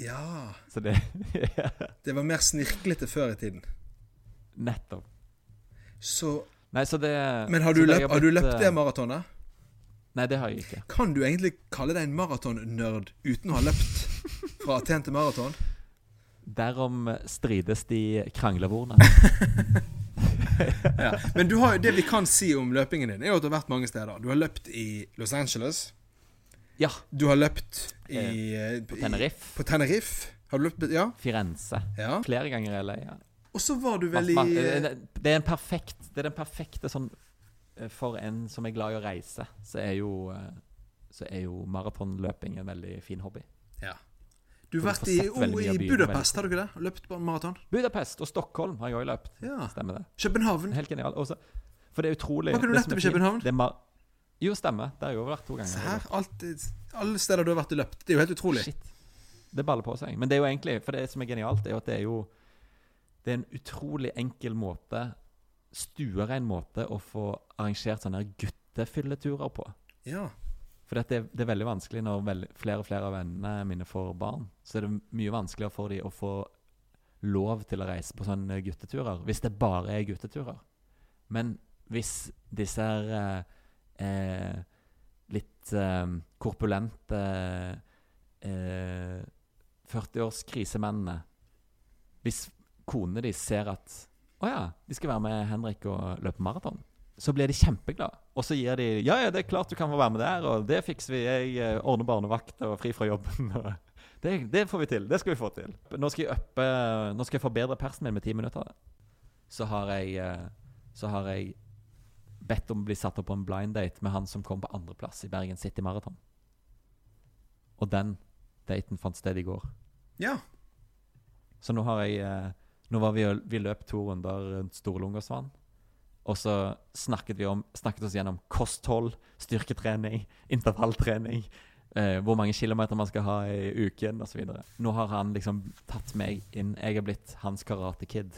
Ja. Så det Det var mer snirklete før i tiden. Nettopp. Så Nei, så det Men har du, løp, løpt, har du løpt eh, det maratonet? Nei, det har jeg ikke. Kan du egentlig kalle deg en maratonnerd uten å ha løpt fra Aten til maraton? Derom strides de kranglevorene. Ja. Men du har, det vi kan si om løpingen din, er jo at du har vært mange steder. Du har løpt i Los Angeles. Ja. Du har løpt i eh, På Tenerife. På Tenerife. Har du løpt Ja. Firenze. ja. Flere ganger i LA. Ja. Og så var du vel i eh, det- er en perfekt Det er den perfekte sånn eh, For en som er glad i å reise, så er jo eh, Så er jo maratonløping en veldig fin hobby. Ja. Du har vært i, oh, i Budapest, har du ikke det? Løpt på maraton? Budapest og Stockholm har jeg òg løpt. Ja. Stemmer det. København. Helt genial. Også, for det er utrolig Hva kan du på fint, København? Det Jo, stemmer. Det har jeg jo vært to ganger. Se her. Alt, alle steder du har vært og løpt. Det er jo helt utrolig. Shit. Det baller på seg. Men det er jo egentlig For det som er genialt, er jo at det er jo Det er en utrolig enkel måte, stuerein måte, å få arrangert sånne guttefylleturer på. Ja. For det, det er veldig vanskelig når veld, flere og flere av vennene mine får barn. Så er det mye vanskeligere for dem å få lov til å reise på sånne gutteturer. Hvis det bare er gutteturer. Men hvis disse her eh, eh, litt eh, korpulente eh, 40-års krisemennene Hvis konene de ser at å ja, de skal være med Henrik og løpe maraton, så blir de kjempeglade. Og så gir de Ja, ja, det er klart du kan få være med der, og det fikser vi. Jeg eh, ordner barnevakt og fri fra jobben. det, det får vi til. Det skal vi få til. Nå skal jeg, uppe, nå skal jeg forbedre persen min med ti minutter. Så har jeg, eh, så har jeg bedt om å bli satt opp på en blind date med han som kom på andreplass i Bergen City Marathon. Og den daten fant sted i går. Ja. Så nå har jeg eh, Nå var vi, vi løp to runder rundt Storlungåsvann. Og så snakket vi om Snakket oss gjennom kosthold, styrketrening, intervalltrening. Eh, hvor mange kilometer man skal ha i uken osv. Nå har han liksom tatt meg inn. Jeg er blitt hans karate-kid.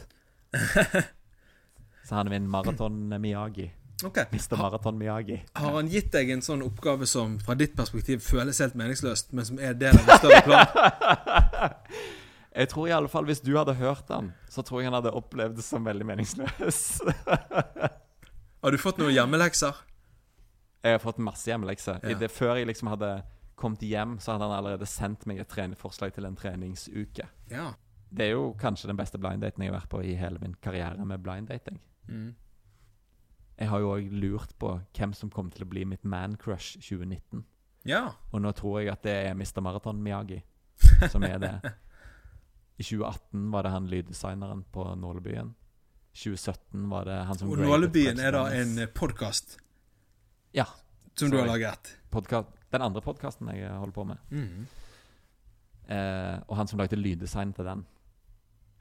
så han er min maraton-Miyagi. Okay. Mr. Maraton Miyagi. Har han gitt deg en sånn oppgave som fra ditt perspektiv føles helt meningsløst, men som er del av en større plan? Jeg tror i alle fall Hvis du hadde hørt han, så tror jeg han hadde opplevd det som veldig meningsløs. Har du fått noen hjemmelekser? Jeg har fått masse hjemmelekser. Ja. Det- Før jeg liksom hadde kommet hjem, så hadde han allerede sendt meg et forslag til en treningsuke. Ja. Det er jo kanskje den beste blinddaten jeg har vært på i hele min karriere med blinddating. Mm. Jeg har jo òg lurt på hvem som kommer til å bli mitt man-crush 2019. Ja. Og nå tror jeg at det er Mr. Marathon Miyagi som er det. I 2018 var det han lyddesigneren på Nålebyen. 2017 var det han som Og Nålebyen er da en podkast Ja. som du har laget. Podcast, den andre podkasten jeg holder på med. Mm. Eh, og han som lagde lyddesign til den.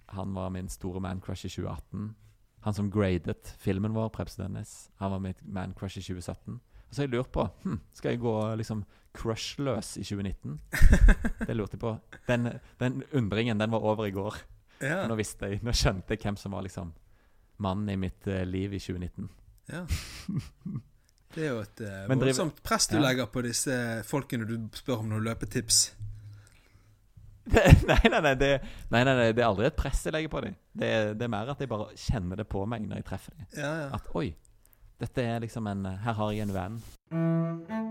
Han var min store man-crush i 2018. Han som gradet filmen vår, Prebz Dennis, han var mitt man-crush i 2017. Så jeg lurt på hm, Skal jeg gå liksom crush-løs i 2019. Det lurte jeg på. Den, den undringen den var over i går. Ja. Nå visste jeg, nå skjønte jeg hvem som var liksom mannen i mitt eh, liv i 2019. ja. Det er jo et uh, voldsomt press du Ja. legger på disse folkene du spør om noen løpetips. Det, nei, nei, nei, det, nei, nei, det er aldri et press jeg legger på dem. Det, det er mer at jeg bare kjenner det på meg når jeg treffer dem. Ja, ja. At oi, dette er liksom en Her har jeg en venn.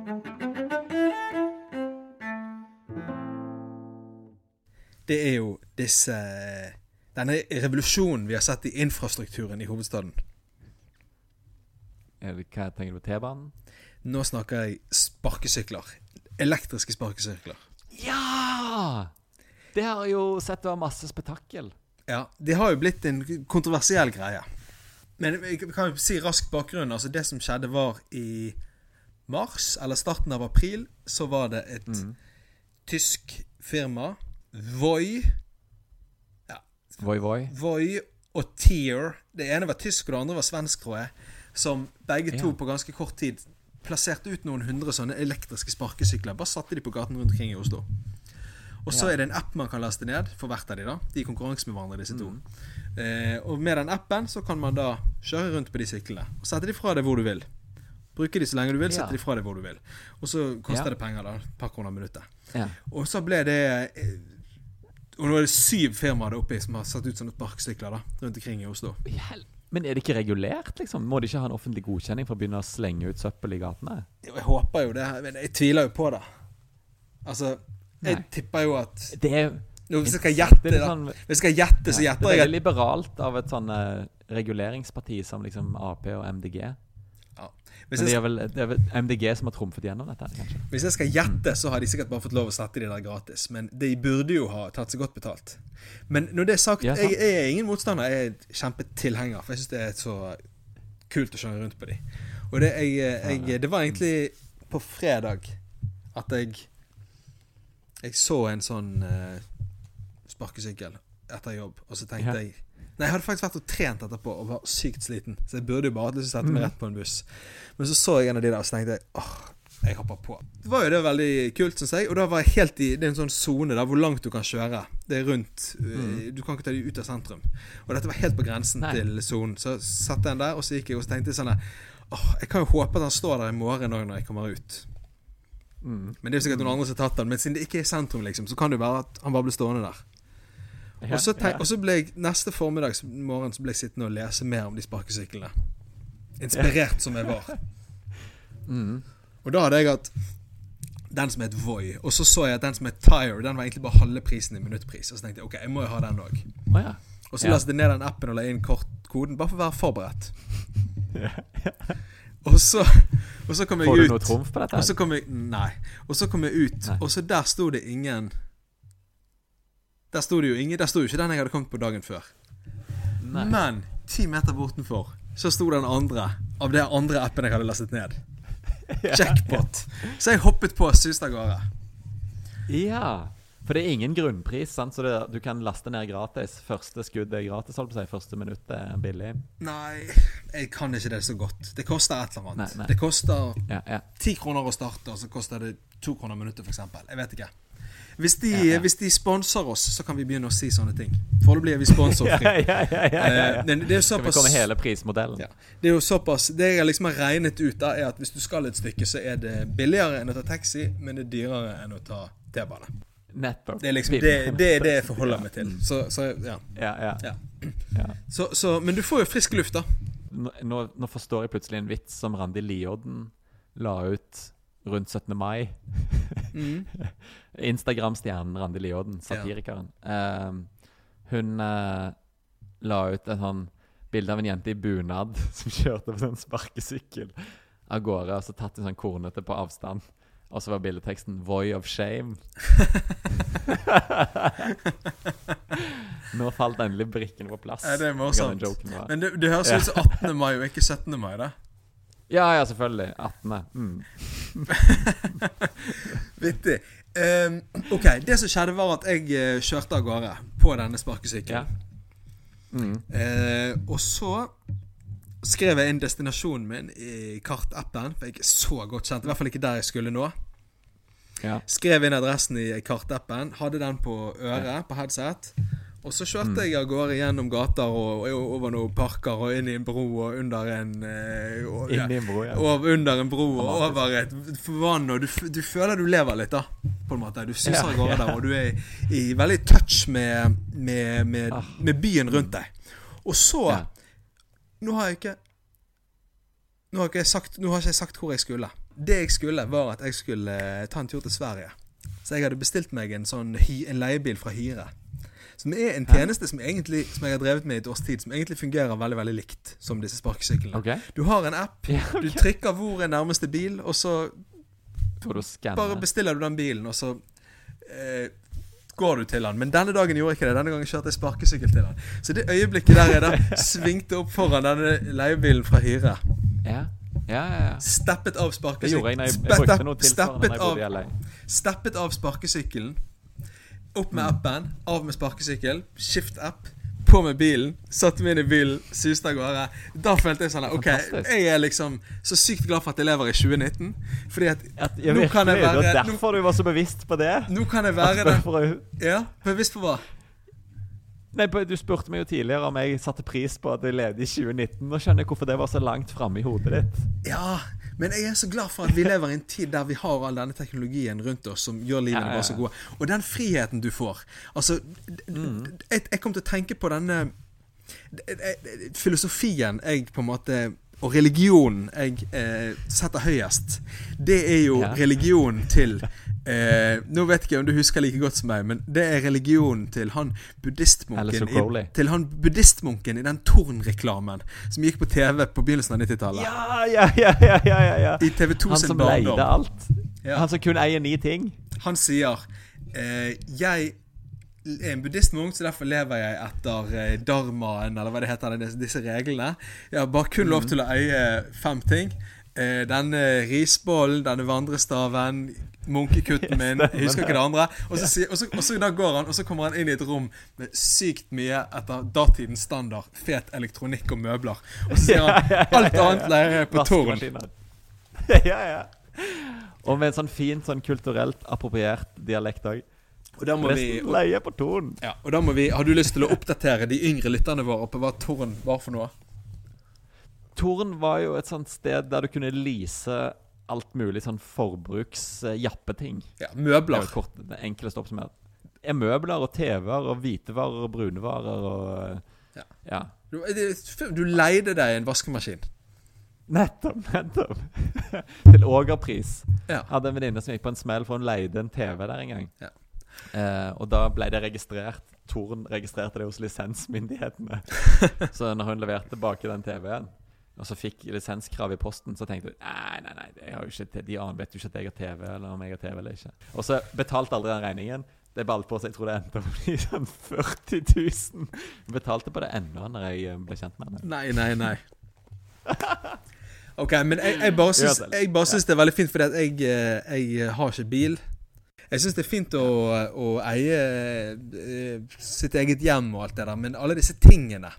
Det er jo disse Denne revolusjonen vi har sett i infrastrukturen i hovedstaden. Er det- Hva tenker du på T-banen? Nå snakker jeg sparkesykler. Elektriske sparkesykler. Ja! Det har jo sett det var masse spetakkel. Ja, Det har jo blitt en kontroversiell greie. Men jeg kan jo si rask bakgrunn. Altså Det som skjedde, var i mars, eller starten av april, så var det et Mm. tysk firma, Voi Voi voi. Voi og Tier. Det ene var tysk, og det andre var svensk, tror jeg. Som begge to Ja. på ganske kort tid plasserte ut noen hundre sånne elektriske sparkesykler. Bare satte de på gaten rundt omkring i Oslo. Og så er det en app man kan laste ned for hvert av de da. De er konkurranse med hverandre, disse to. Mm. Eh, og med den appen så kan man da kjøre rundt på de syklene. Og sette de fra deg hvor du vil. Bruke de så lenge du vil, sette de fra deg hvor du vil. Og så koster det penger, da. Et par kroner minuttet. Og så ble det eh, Og nå er det syv firmaer der oppe som har satt ut sånne sparkesykler da, rundt omkring i Oslo. Men er det ikke regulert, liksom? Må de ikke ha en offentlig godkjenning for å begynne å slenge ut søppel i gatene? Jo, Jeg håper jo det, men jeg tviler jo på det. Altså, jeg tipper jo at Det Nå, Hvis jeg skal det gjette, da sånn, Hvis jeg skal gjette, så gjetter jeg. Det er veldig liberalt av et sånn eh, reguleringsparti som liksom Ap og MDG. at Men det er vel, det er vel MDG som har trumfet gjennom dette, kanskje? hvis jeg skal gjette, så har de sikkert bare fått lov å sette de der gratis. Men de burde jo ha tatt seg godt betalt. Men når det er sagt, Ja, jeg, jeg er ingen motstander. Jeg er kjempetilhenger, for jeg syns det er så kult å kjøre rundt på de. Og det, jeg, jeg, det var egentlig på fredag at jeg Jeg så en sånn uh, sparkesykkel etter jobb, og så tenkte Ja. jeg Nei, jeg hadde faktisk vært og trent etterpå og var sykt sliten. Så jeg burde jo bare hatt lyst til å sette meg rett på en buss. Men så så jeg en av de der, og så tenkte jeg åh, jeg hopper på. Det var jo det veldig kult, syns jeg. Og da var jeg helt i Det er en sånn sone der hvor langt du kan kjøre. Det er rundt mm. Du kan ikke ta deg ut av sentrum. Og dette var helt på grensen Nei. til sonen. Så satte jeg den der, og så gikk jeg og så tenkte sånn Åh, jeg kan jo håpe at han står der i morgen òg når jeg kommer ut. Mm. Men det er jo sikkert noen andre som har tatt den. Men siden det ikke er i sentrum, liksom, så kan det jo være at han bare blir stående der. Ja, Og så, tenk, ja. og så ble jeg neste formiddag morgen så ble jeg sittende og lese mer om de sparkesyklene. Inspirert som jeg var. Mm. Og da hadde jeg hatt den som het Voi, og så så jeg at den som het Tire, den var egentlig bare halve prisen i minuttpris. Og så tenkte jeg ok, jeg må jo ha den òg. Ja. Og så Ja. lastet jeg ned den appen og la inn kortkoden, bare for å være forberedt. Og så, og så kom jeg Får du noe trumf på dette? Og så kom jeg Nei. Og så kom jeg ut, Nei. og så der sto det ingen Der sto det jo ingen Der sto jo ikke den jeg hadde kommet på dagen før. Nei. Men ti meter bortenfor så sto den andre av det andre appen jeg hadde lastet ned. Jackpot. Så jeg hoppet på og suste av gårde. Ja. For det er ingen grunnpris, sant? så det, du kan laste ned gratis. Første skudd er gratis, holdt på å si. Første minutt er billig. Nei, jeg kan ikke det så godt. Det koster et eller annet. Nei, nei. Det koster Ja, ja. ti kroner å starte, og så koster det to kroner minuttet, f.eks. Jeg vet ikke. Hvis de, Ja, ja. sponser oss, så kan vi begynne å si sånne ting. Foreløpig er vi sponsorfrie. ja, ja, ja, ja, ja. Eh, det er jo Skal vi såpass komme hele prismodellen? Ja. Det er jo såpass Det jeg liksom har regnet ut, da er at hvis du skal et stykke, så er det billigere enn å ta taxi, men det er dyrere enn å ta T-bane. Nettopp. Det er liksom det, det er det jeg forholder meg til. Så, så ja. Ja, ja. ja. ja. Så, så, men du får jo frisk luft, da. Nå, nå, forstår jeg plutselig en vits som Randi Liodden la ut rundt 17. mai. Mm. Instagram-stjernen Randi Liodden, satirikeren. Eh, hun uh, la ut en sånn bilde av en jente i bunad som kjørte på en sparkesykkel av gårde, og så tatt en sånn kornete på avstand. Og så var bildeteksten 'Voy of shame'. Nå falt endelig brikkene på plass. Ja, det er morsomt. Men det, det høres ut som 18. mai og ikke 17. mai, da. Ja, ja, selvfølgelig. 18. Mm. Vittig. Um, ok, det som skjedde, var at jeg eh, kjørte av gårde på denne sparkesykkelen. Ja. Mm. Uh, og så skrev jeg inn destinasjonen min i kartappen, for jeg er så godt kjent. I hvert fall ikke der jeg skulle nå. Ja. Skrev inn adressen i kartappen, hadde den på øret, på headset. Og så kjørte jeg av gårde gjennom gater og, og over noen parker og inn i en bro og under en eh, og, Inn i en bro, ja. og under en bro og over et vann, og du, du føler du lever litt, da. På en måte. Du suser Ja, av gårde ja. der, og du er i, i veldig touch med, med, med, Ah. med byen rundt deg. Og så Ja. Nå har jeg ikke Nå har ikke jeg sagt, nå har ikke jeg sagt hvor jeg skulle. Det jeg skulle, var at jeg skulle eh, ta en tur til Sverige. Så jeg hadde bestilt meg en sånn en leiebil fra Hyre. Som er en tjeneste som, egentlig, som jeg har drevet med i et års tid, som egentlig fungerer veldig veldig likt som disse sparkesyklene. Okay. Du har en app, Ja, du trykker hvor er nærmeste bil, og så bare bestiller du den bilen, og så eh, går du til han. Men denne dagen gjorde jeg ikke det. Denne gangen kjørte jeg sparkesykkel til han. Så det øyeblikket der jeg da svingte opp foran denne leiebilen fra Hyre, Ja, ja, ja. ja. steppet av sparkesykkelen steppet av, steppet av sparkesykkelen, opp med appen, av med sparkesykkel, skift app, på med bilen, satte meg inn i bilen, suste av gårde. Da følte jeg sånn OK, jeg er liksom så sykt glad for at jeg lever i 2019. Fordi at ja, nå kan jeg være det være derfor nå, du var så bevisst på det. nå kan jeg være det. å- Ja, bevisst på hva? Nei, Du spurte meg jo tidligere om jeg satte pris på at jeg levde i 2019. Nå skjønner jeg hvorfor det var så langt framme i hodet ditt. Ja, men jeg er så glad for at vi lever i en tid der vi har all denne teknologien rundt oss som gjør livene våre så gode. Og den friheten du får. Altså, Mm. jeg, jeg kom til å tenke på denne d- d- filosofien jeg på en måte og religionen jeg eh, setter høyest, det er jo Ja. religionen til eh, Nå vet jeg ikke om du husker like godt som meg, men det er religionen til han buddhistmunken i, Til han buddhistmunken i den Torn-reklamen som gikk på TV på begynnelsen av 90-tallet. Ja, ja, ja, ja, ja, ja, ja. I TV2 Han som leide alt. Ja. Han som kun eier ni ting. Han sier eh, Jeg er en buddhistmunk, så derfor lever jeg etter eh, dharmaen, eller hva det heter, disse, reglene. Jeg har bare kun lov til å eie fem ting. eh, denne risbollen, denne vandrestaven, munkekutten min Jeg husker ikke det andre. Og så, og, så, og så da går han, og så kommer han inn i et rom med sykt mye etter datidens standard fet elektronikk og møbler. Og så sier han alt annet leirer jeg på tårn. Ja, ja. Og med en sånn fin, sånn kulturelt appropriert dialekt òg. Og da må vi og, leie på Torn. ja, og da må vi Har du lyst til å oppdatere de yngre lytterne våre på hva tårn var for noe? Torn var jo et sånt sted der du kunne lease alt mulig sånn forbruksjappeting. Ja, Det er Møbler. jo kort, det enkleste oppsummert. Er møbler og TV-er og hvitevarer og brunevarer og Ja. ja. Du, du leide deg en vaskemaskin. Nettopp, nettopp. Til ågerpris. Ja. Hadde en venninne som gikk på en smell for hun leide en TV der en gang. Ja. Eh, og da ble det registrert. Torn registrerte det hos lisensmyndighetene. så når hun leverte tilbake den TV-en, og så fikk lisenskrav i posten, så tenkte hun nei, nei, nei, jeg har jo ikke, de aner vet jo ikke at jeg har TV, eller om jeg har TV eller ikke. Og så betalte aldri den regningen. Det balte på seg, jeg tror det endte opp i sånn 40 000. Hun betalte på det ennå når jeg eh, ble kjent med henne. Nei, nei, nei. Ok, men jeg, jeg bare syns, det. jeg er veldig fint, fordi jeg, eh, jeg har ikke bil. Jeg syns det er fint å, å eie eh, sitt eget hjem og alt det der, men alle disse tingene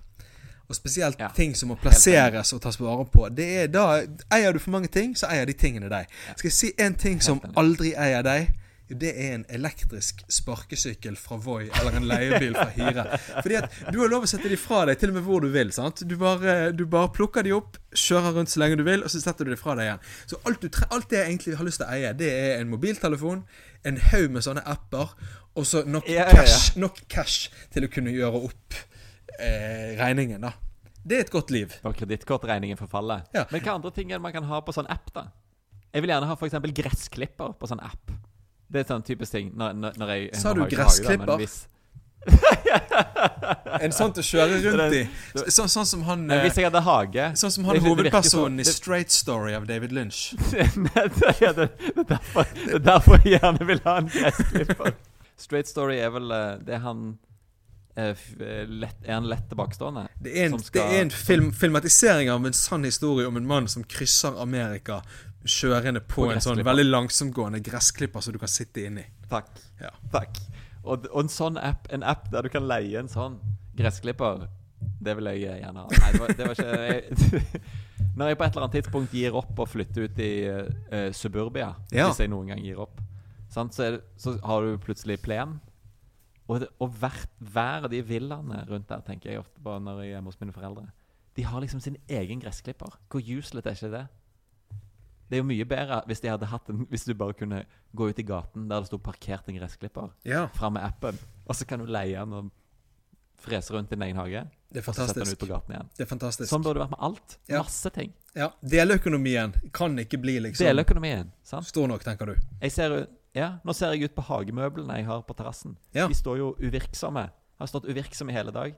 og spesielt Ja, ting som må plasseres og tas vare på. Det er da Eier du for mange ting, så eier de tingene deg. Skal jeg si en ting som aldri eier deg? Det er en elektrisk sparkesykkel fra Voi eller en leiebil fra Hyre. Fordi at du har lov å sette de fra deg til og med hvor du vil. sant? Du bare, du bare plukker de opp, kjører rundt så lenge du vil, og så setter du de fra deg igjen. Så alt, du alt det jeg egentlig har lyst til å eie, det er en mobiltelefon, en haug med sånne apper, og så nok, Ja, ja, ja. cash, nok cash til å kunne gjøre opp eh, regningen, da. Det er et godt liv. Når kredittkortregningen forfaller. Ja. Men hva andre ting er det man kan ha på sånn app, da? Jeg vil gjerne ha f.eks. gressklipper på sånn app. Det er sånn typisk ting. Når, når, jeg, Sa du gressklipper? En sånn til å kjøre rundt i. Så, Sånn, sånn som han eh, hvis jeg hadde hage Sånn som han hovedpersonen i Straight Story av David Lynch. ja, det, det, er derfor, det er derfor jeg gjerne vil ha en gressklipper. Straight Story er vel eh, Det er han eh, eh, lett, Er han lett tilbakestående? Det er en, skal- det er en film, filmatisering av en sann historie om en mann som krysser Amerika kjørende på, På en sånn veldig langsomtgående gressklipper som du kan sitte inni. Takk. Ja. Takk. Og, og en sånn app, en app der du kan leie en sånn gressklipper, det vil jeg gjerne ha. Nei, det var, det var ikke jeg, Når jeg på et eller annet tidspunkt gir opp og flytter ut i uh, suburbia, Ja. hvis jeg noen gang gir opp, sant, så, det, så har du plutselig plen. Og, det, og hvert, hver av de villaene rundt der tenker jeg ofte på når jeg er hjemme hos mine foreldre. De har liksom sin egen gressklipper. Hvor useless er ikke det? Det er jo mye bedre hvis, de hadde hatt en, hvis du bare kunne gå ut i gaten der det sto parkert en gressklipper, Ja, fram med appen, og så kan du leie den og frese rundt i din egen hage. det er Og så ut på gaten igjen. Det er fantastisk. Sånn burde det vært med alt. Ja. Masse ting. Ja, Deløkonomien kan ikke bli liksom Deløkonomien, sant? stor nok, tenker du. Jeg ser, ja, nå ser jeg ut på hagemøblene jeg har på terrassen. Ja. De står jo uvirksomme. Har stått uvirksomme i hele dag.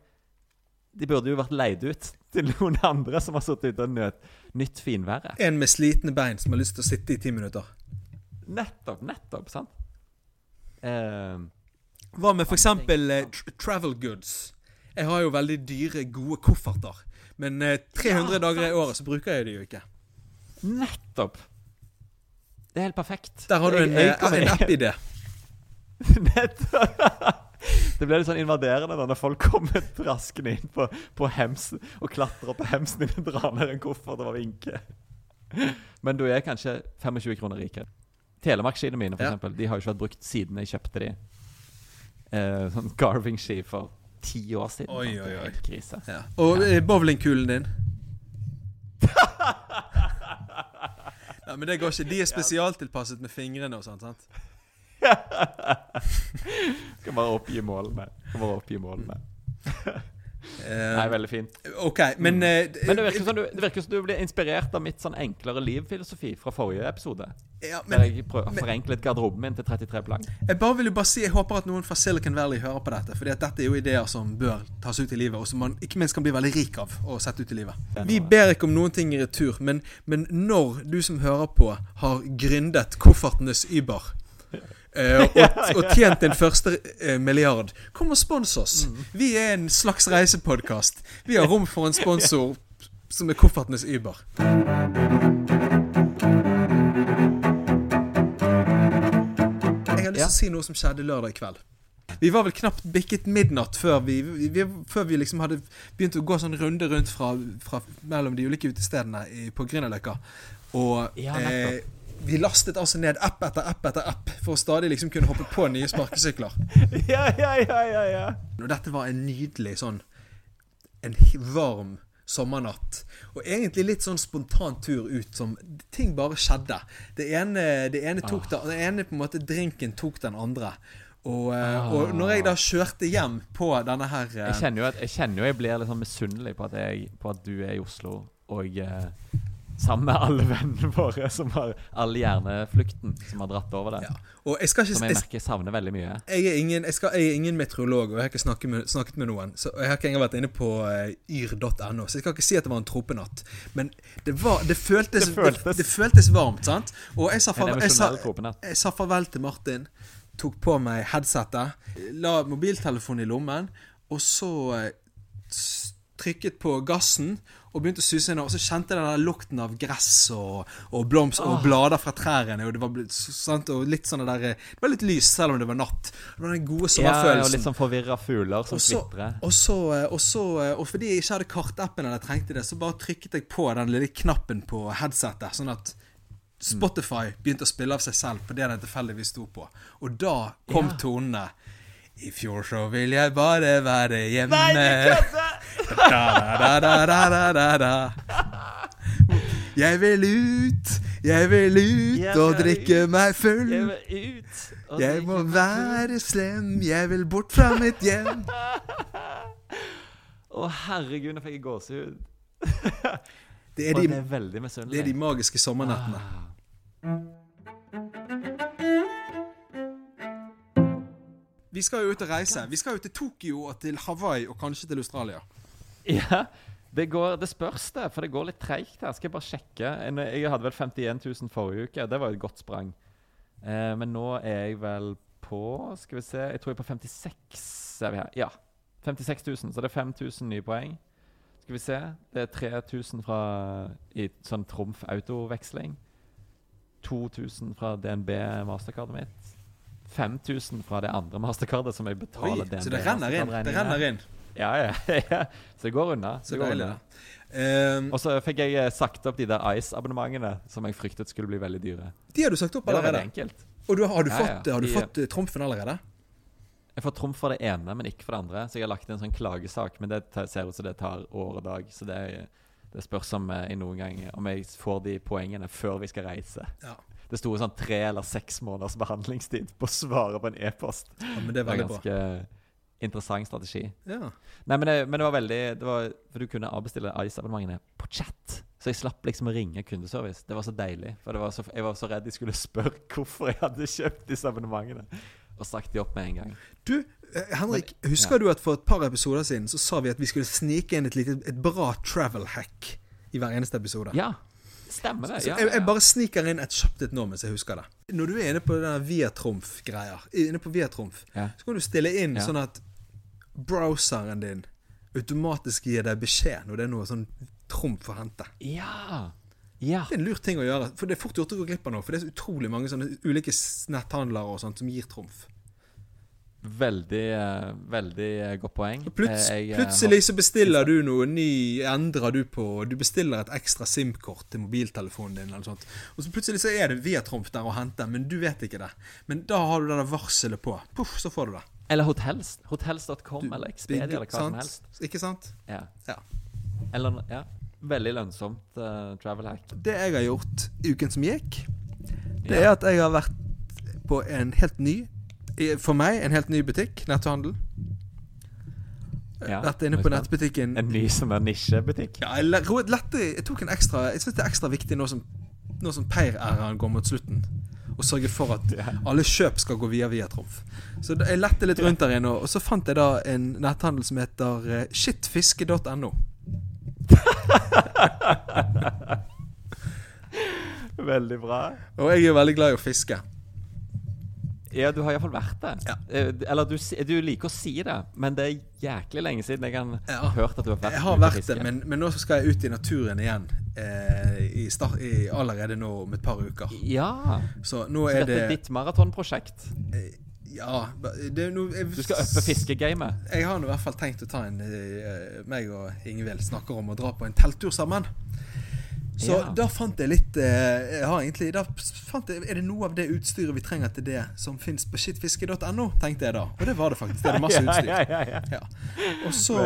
De burde jo vært leid ut til noen andre som har sittet ute og nødt nytt finværet. En med slitne bein som har lyst til å sitte i ti minutter. Nettopp, nettopp, sant? Uh, Hva med f.eks. Uh, travel goods? Jeg har jo veldig dyre, gode kofferter. Men eh, 300 Ja, dager i året så bruker jeg de jo ikke. nettopp! Det er helt perfekt. Der har du en, jeg eh, kommer- en app-idé. Nettopp! Det blir litt sånn invaderende da når folk kommer traskende inn på, på hemsen og klatrer på hemsen din og drar ned en koffert og vinker. Men du er kanskje 25 kroner rikere. Telemarkskiene mine, for Ja. eksempel, de har jo ikke vært brukt siden jeg kjøpte de. Eh, sånn Garving-ski for ti år siden. Oi, oi, oi. Krise. Ja. Og ja. bowlingkulen din? Ja, men det går ikke. De er spesialtilpasset med fingrene og sånt. sant? Skal bare oppgi målene. Skal bare oppgi målene. Eh, Nei, veldig fint. OK, men eh, Men det virker som du, det virker som du blir inspirert av mitt sånn enklere liv-filosofi fra forrige episode. ja, Der jeg har forenklet garderoben min til 33 plagg. jeg bare vil jo bare si Jeg håper at noen fra Silicon Valley hører på dette. At dette er jo ideer som bør tas ut i livet, og som man ikke minst kan bli veldig rik av å sette ut i livet. Vi ber ikke om noen ting i retur, men, men når du som hører på, har gründet koffertenes Uber Eh, og, og tjent din første eh, milliard. Kom og spons oss. Mm. Vi er en slags reisepodkast. Vi har rom for en sponsor som er koffertenes Uber. Jeg har lyst til å si noe som skjedde lørdag kveld. Vi var vel knapt bikket midnatt før vi, vi, før vi liksom hadde begynt å gå sånn runde rundt fra, fra mellom de ulike utestedene i, på Grünerløkka. Og ja, nettopp. eh, vi lastet altså ned app etter app etter app for å stadig liksom kunne hoppe på nye sparkesykler. ja, ja, ja, ja, ja. Og dette var en nydelig sånn En varm sommernatt. Og egentlig litt sånn spontan tur ut som Ting bare skjedde. Det ene, det ene tok Ah. det, det ene på en måte drinken tok den andre. Og, eh, og når jeg da kjørte hjem på denne her eh, Jeg kjenner jo at jeg, kjenner jo jeg blir litt sånn misunnelig på at, jeg, på at du er i Oslo, og eh, sammen med alle vennene våre som har all hjerneflukten som har dratt over det. ja. Jeg ikke Som jeg merker savner veldig mye. jeg, er ingen, jeg, skal, jeg er ingen meteorolog, og jeg har ikke snakket med, snakket med noen. Så jeg har ikke engang vært inne på uh, yr.no, så jeg skal ikke si at det var en tropenatt. Men det, var, det, føltes, Det føltes. Det, føltes varmt, sant? Og jeg sa, farvel, sa, jeg sa farvel til Martin, tok på meg headsetet, la mobiltelefonen i lommen, og så eh, trykket på gassen og begynte å suse inn, og så kjente jeg den der lukten av gress og, og blomst og blader fra trærne, og det var sant, og litt sånn der, Det var litt lys, selv om det var natt. Det var den gode sommerfølelsen. Ja, og litt sånn forvirra fugler som Og kvitrer. og, så, eh, og, så, eh, og fordi jeg ikke hadde kartappen eller trengte det, så bare trykket jeg på den lille knappen på headsetet, sånn at Spotify begynte å spille av seg selv på det den tilfeldigvis sto på. Og da kom Ja. tonene. I fjor så vil jeg bare være hjemme. Nei, da, da, da, da, da, da. Jeg vil ut, jeg vil ut og drikke meg full. Jeg må være slem, jeg vil bort fra mitt hjem. Å, herregud, nå fikk jeg gåsehud. Det er de, det er veldig misunnelig. det er de magiske sommernettene. Vi skal jo ut og reise. Vi skal jo til Tokyo og til Hawaii og kanskje til Australia. Ja, det, går, det spørs det, for det går litt treigt her. Skal jeg bare sjekke. Jeg hadde vel 51 000 forrige uke. Det var jo et godt sprang. Eh, men nå er jeg vel på Skal vi se Jeg tror jeg er på 56. Er vi her? Ja. 56 000, så det er 5000 nye poeng. Skal vi se. Det er 3000 fra i sånn Trumf autoveksling. 2000 fra DNB mastercardet mitt. 5000 fra det andre mastercardet som jeg Oi, betaler DNB så det renner inn. Det renner inn. Ja, ja, ja. Så det går unna. Så det går unna. Ehm, Og så fikk jeg eh, sagt opp de der Ice-abonnementene som jeg fryktet skulle bli veldig dyre. de har du sagt opp Det var allerede. enkelt. Og du, har du Ja, fått, ja. har du De- fått eh, trumfen allerede? Jeg får trumf for det ene, men ikke for det andre. Så jeg har lagt inn en sånn klagesak, men det ser ut som det tar år og dag. Så det, det spørs om jeg noen gang om jeg får de poengene før vi skal reise. Ja. Det sto sånn tre eller seks måneders behandlingstid på svaret på en e-post. ja men det er Det var veldig bra. ganske interessant strategi. Ja. Nei, men det, men det var veldig det var, For du kunne avbestille Ice-abonnementene på chat. Så jeg slapp liksom å ringe kundeservice. Det var så deilig. For det var så, jeg var så redd de skulle spørre hvorfor jeg hadde kjøpt disse abonnementene. Og sagt de opp med en gang. Du, Henrik, Henrik, husker du at for et par episoder siden så sa vi at vi skulle snike inn et, lite, et bra travel hack i hver eneste episode? Ja, stemmer det. Ja, Ja, ja, jeg jeg, bare sniker inn et kjapt et nå mens jeg husker det. Når du er inne på den Viatrumf-greier, inne på Viatrumf, Ja. så kan du stille inn Ja. sånn at browseren din automatisk gir deg beskjed når det er noe sånn trumf å hente. ja. ja. Det er en lur ting å gjøre, for det er fort gjort å gå glipp av noe. For det er så utrolig mange sånne ulike netthandlere og sånt som gir trumf. Veldig, eh, veldig eh, godt poeng. Pluts, Eh, jeg, plutselig så bestiller du noe ny, endrer du på Du bestiller et ekstra SIM-kort til mobiltelefonen din, eller sånt. Og så plutselig så er det Viatrumf der å hente, men du vet ikke det. Men da har du det varselet på. Puff, så får du det. Eller hotels. Hotels.com eller Expedia eller hva som helst. Ikke sant? Ja. Ja. Eller ja. Veldig lønnsomt uh, travel hack. Det jeg har gjort i uken som gikk, det er at jeg har vært på en helt ny For meg en helt ny butikk, netthandel. Ja, Vært inne på nettbutikken En ny som er nisjebutikk. Ja, jeg, lette, jeg tok en ekstra Jeg synes det er ekstra viktig nå som, nå som Peir-æraen går mot slutten. Å sørge for at alle kjøp skal gå via Viatrumf. Så jeg lette litt rundt der inne, og så fant jeg da en netthandel som heter eh, shitfiske.no. Veldig bra. Og jeg er veldig glad i å fiske. Ja, du har iallfall vært det. Ja. Eh, Eller du, du liker å si det, men det er jæklig lenge siden jeg har Ja. hørt at du har vært Jeg har vært det, men, men nå skal jeg ut i naturen igjen. eh, i start, i, allerede nå om et par uker. Ja. Så nå Så er dette det er ditt maratonprosjekt. Ja det er jeg, Du skal uppe fiskegamet. Jeg har nå i hvert fall tenkt å ta en eh, Meg og Ingvild snakker om å dra på en telttur sammen. Så Ja. da fant jeg litt eh, Jeg har egentlig Da fant jeg, Er det noe av det utstyret vi trenger til det som fins på shitfiske.no? Tenkte jeg da. Og det var det faktisk. Det er masse utstyr. Ja, ja, ja, ja. Ja. Og så,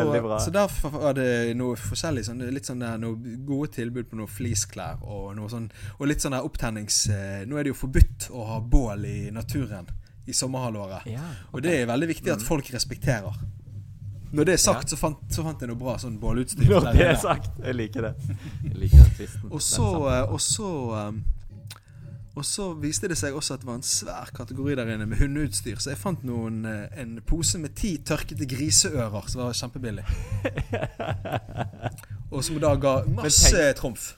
så derfor var det noe forskjellig sånn, Litt sånn der, noe gode tilbud på noe fleeceklær og noe sånn Og litt sånn der opptennings... eh, Nå er det jo forbudt å ha bål i naturen i sommerhalvåret. Ja, Og det er veldig viktig at folk respekterer. Når det er sagt, Ja. så, fant, så fant jeg noe bra sånn bålutstyr. Når det er sagt. Jeg liker det. Jeg liker den tvisten. Og så, eh, og så um, Og så viste det seg også at det var en svær kategori der inne med hundeutstyr. Så jeg fant noen, eh, en pose med ti tørkete griseører som var kjempebillig. Og som da ga masse tenk- trumf.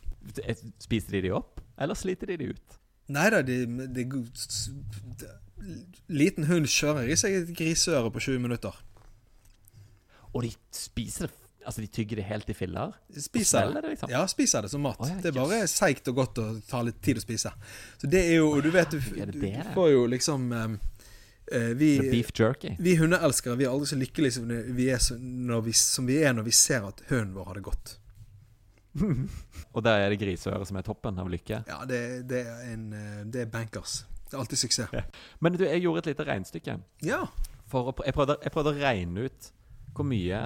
Spiste de de opp, eller sliter de de ut? Nei da, de, de, de, Liten hund kjører i seg et griseøre på 20 minutter. Og de spiser det Altså, de tygger det helt i filler? Spiser det. det, liksom? Ja, spiser det som mat. Oh, ja, det er bare seigt og godt å ta litt tid å spise. Så det er jo og Du vet, du, det du, det? du får jo liksom um, vi, beef jerky? vi hundeelskere vi er aldri så lykkelige som vi er, vi, som vi er når vi ser at hunden vår har det godt. Og der er det griseøre som er toppen av lykke? Ja, det, det, er, en, eh, det er bankers. Det er alltid suksess. Men du, jeg gjorde et lite regnestykke. Ja. For å, jeg, prøvde, jeg prøvde å regne ut hvor mye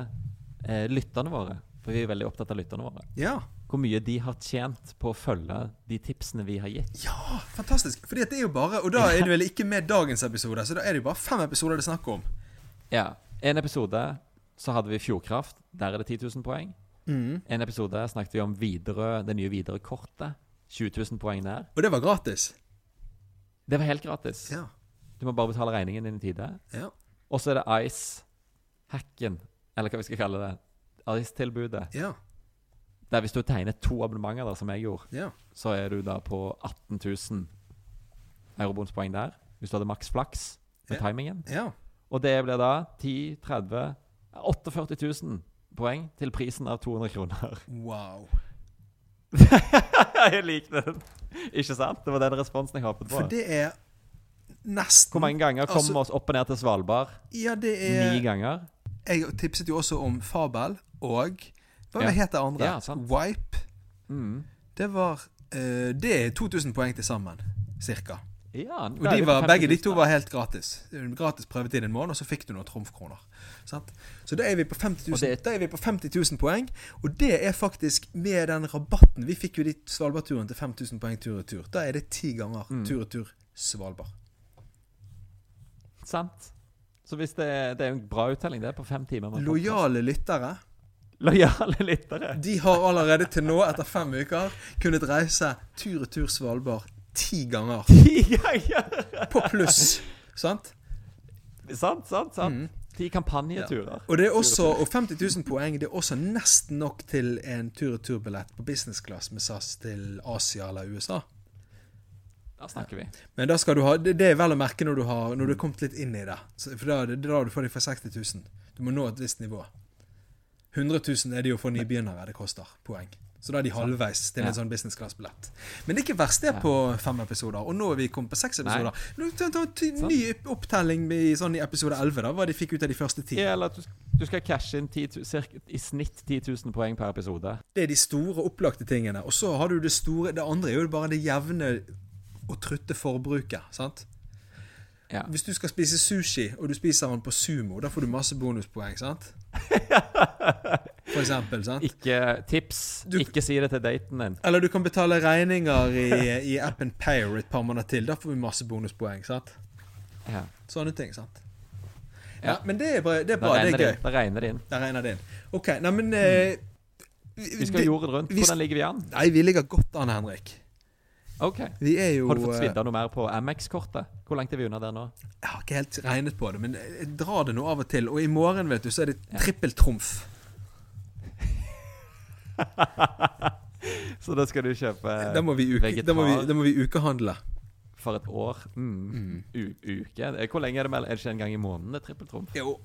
eh, lytterne våre For vi er veldig opptatt av lytterne våre. Ja. Hvor mye de har tjent på å følge de tipsene vi har gitt. ja, fantastisk. At det er jo bare Og da er det vel ikke med dagens episode, så da er det jo bare fem episoder det er snakk om. Ja, En episode så hadde vi Fjordkraft. Der er det 10 000 poeng. Mm. En episode snakket vi om Widerøe, det nye Widerøe-kortet. 20 000 poeng der. Og det var gratis. Det var helt gratis. Ja. Du må bare betale regningen din i tide. Ja. Og så er det Ice-hacken, eller hva vi skal kalle det. Ice-tilbudet. Ja. Der hvis du tegner to abonnementer, der, som jeg gjorde, ja. så er du da på 18 000 eurobonuspoeng der. Hvis du hadde maks flaks med Ja. timingen. ja. Og det blir da 10 30 48 000 poeng til prisen av 200 kroner. Wow. jeg liker den. Ikke sant? Det var den responsen jeg håpet på. For det er nesten Hvor mange ganger kommer Altså- vi oss opp og ned til Svalbard? Ja, det er Ni ganger. Jeg tipset jo også om Fabel og Hva Ja. het det andre? Ja. Wipe. Mm. Det var uh, Det er 2000 poeng til sammen, cirka. Ja, Og de var, begge de to var helt gratis. Gratis prøvetid en måned, og så fikk du noen trumfkroner. Sant? Så da er vi på 50 000, det- da er vi på 50 000 poeng. Og det er faktisk med den rabatten Vi fikk jo de Svalbardturen til 5000 poeng tur-retur. Da er det ti ganger Mm. tur-retur Svalbard. Sant. Så hvis det, det er en bra uttelling, det, er på fem timer. Lojale lyttere Lojale lyttere. De har allerede til nå, etter fem uker, kunnet reise tur-retur Svalbard ti ganger. Ti ganger! På pluss. sant? sant, sant. sant Mm. Ti kampanjeturer. Og det er også, og 50 000 poeng det er også nesten nok til en tur-retur-billett på business class med SAS til Asia eller USA. Da snakker vi. Men da skal du ha, det, det er vel å merke når du har Når du har kommet litt inn i det. For da, det er da du får de for 60 000. Du må nå et visst nivå. 100 000 er det jo for nybegynnere det koster poeng. Så da er de halvveis til Ja. en sånn business class-billett. Men det er ikke verst det Ja. på fem episoder. Og nå er vi kommet på seks Nei. episoder. Nå ta, ta, ty- ny opptelling i, sånn i episode 11, da, hva de fikk ut av de første ti. Ja, eller at du, du skal cashe inn 10 cirka, i snitt 10 000 poeng per episode. Det er de store, opplagte tingene. Og så har du det store Det andre er jo bare det jevne og trutte forbruket. sant? Ja. Hvis du skal spise sushi, og du spiser den på sumo, da får du masse bonuspoeng, sant? For eksempel, sant? Ikke tips. Du- ikke si det til daten din. Eller du kan betale regninger i, i appen Payer et par måneder til. Da får vi masse bonuspoeng, sant? Ja. Sånne ting, sant? Ja, Ja. men det er bra, det er, bra, det er gøy. Da regner det inn. Da regner det inn. OK, Neimen mm. eh, Vi skal jorden rundt. Hvordan ligger vi an? Nei, vi ligger godt an, Henrik. Ok. Vi er jo Har du fått eh, svidd av noe mer på Amex-kortet? Hvor langt er vi unna der nå? Jeg har ikke helt regnet på det, men jeg drar det nå av og til. Og i morgen, vet du, så er det trippeltrumf. Så da skal du kjøpe Da må vi, uke, vegetar. da må vi, da må vi ukehandle. for et år. Mm. U uke? Eh, Hvor lenge er det mellom Er det ikke en gang i måneden det er trippeltrumf? Jo.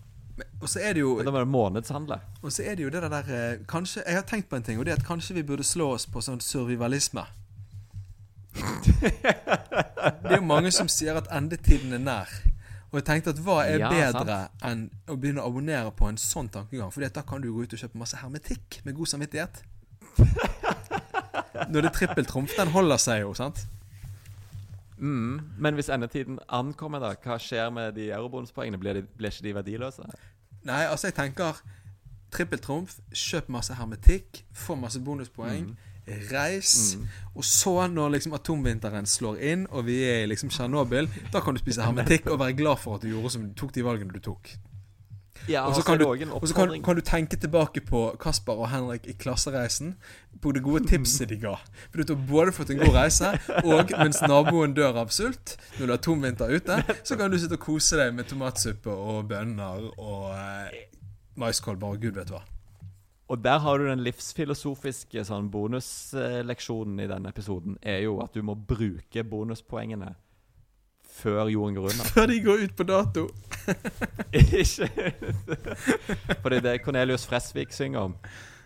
Og så er det jo Da må det månedshandle. Og så er det jo det der eh, Kanskje Jeg har tenkt på en ting, og det er at kanskje vi burde slå oss på sånn survivalisme. Det er jo mange som sier at endetiden er nær. Og jeg tenkte at hva er Ja, bedre enn å begynne å abonnere på en sånn tankegang? Fordi da kan du gå ut og kjøpe masse hermetikk med god samvittighet. Når det er trippeltrumf, den holder seg jo, sant? Mm. Men hvis endetiden ankommer, da, hva skjer med de eurobonuspoengene? Blir, de, blir ikke de verdiløse? Nei, altså jeg tenker trippeltrumf, kjøp masse hermetikk, få masse bonuspoeng, reis. Og så, når liksom atomvinteren slår inn, og vi er i liksom Tsjernobyl, da kan du spise hermetikk og være glad for at du gjorde som du tok de valgene du tok. Ja, Og så er kan, du- kan, kan du tenke tilbake på Kasper og Henrik i klassereisen. På det gode tipset de ga. For du har både fått en god reise, og mens naboen dør av sult, når det er atomvinter ute, så kan du sitte og kose deg med tomatsuppe og bønner og eh, maiskolber og gud vet hva. Og der har du den livsfilosofiske sånn bonusleksjonen i denne episoden. Er jo at du må bruke bonuspoengene før jorden går under. Før de går ut på dato. Ikke Fordi det Cornelius Fresvik synger om,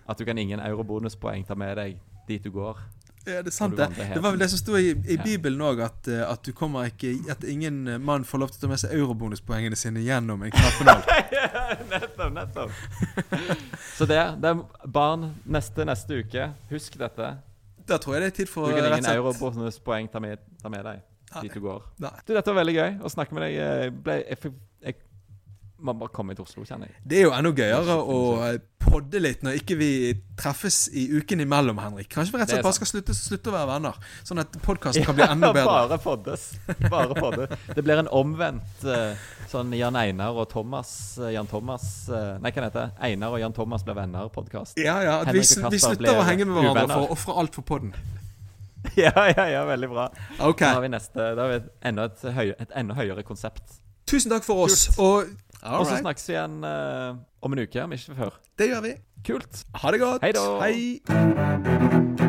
at du kan ingen eurobonuspoeng ta med deg dit du går. Ja, det er sant, det. Det var vel det som sto i, i. Bibelen òg, at, eh, at du kommer ikke At ingen eh, mann får lov til å ta med seg eurobonuspoengene sine gjennom en knappenål. nettopp, nettopp. Så det, det er barn neste neste uke. Husk dette. Da tror jeg det er tid for Du kan ingen eurobonuspoeng ta med, ta med deg dit du går. Nei. Du, dette var veldig gøy å snakke med deg. Jeg, ble, jeg, fikk- må bare komme til Oslo, kjenner jeg. Det er jo enda gøyere å podde litt når ikke vi treffes i uken imellom, Henrik. Kanskje vi rett og slett bare skal slutte, slutte å være venner, sånn at podkasten kan bli enda bedre. Bare poddes. Bare poddes. Det blir en omvendt eh, sånn Jan Einar og Thomas eh, Jan Thomas eh, Nei, hva heter det? Einar og Jan Thomas blir venner-podkast. Ja, ja, at vi, vi slutter å henge med hverandre uvenner. for å ofre alt for podden. Ja, ja, ja, veldig bra. Okay. Da har vi neste Da har vi et enda, et høy, et enda høyere konsept. Tusen takk for oss, Kult. og Og så snakkes vi igjen uh, om en uke, om ikke før. Det gjør vi. Kult. Ha det godt. Hei da. Hei.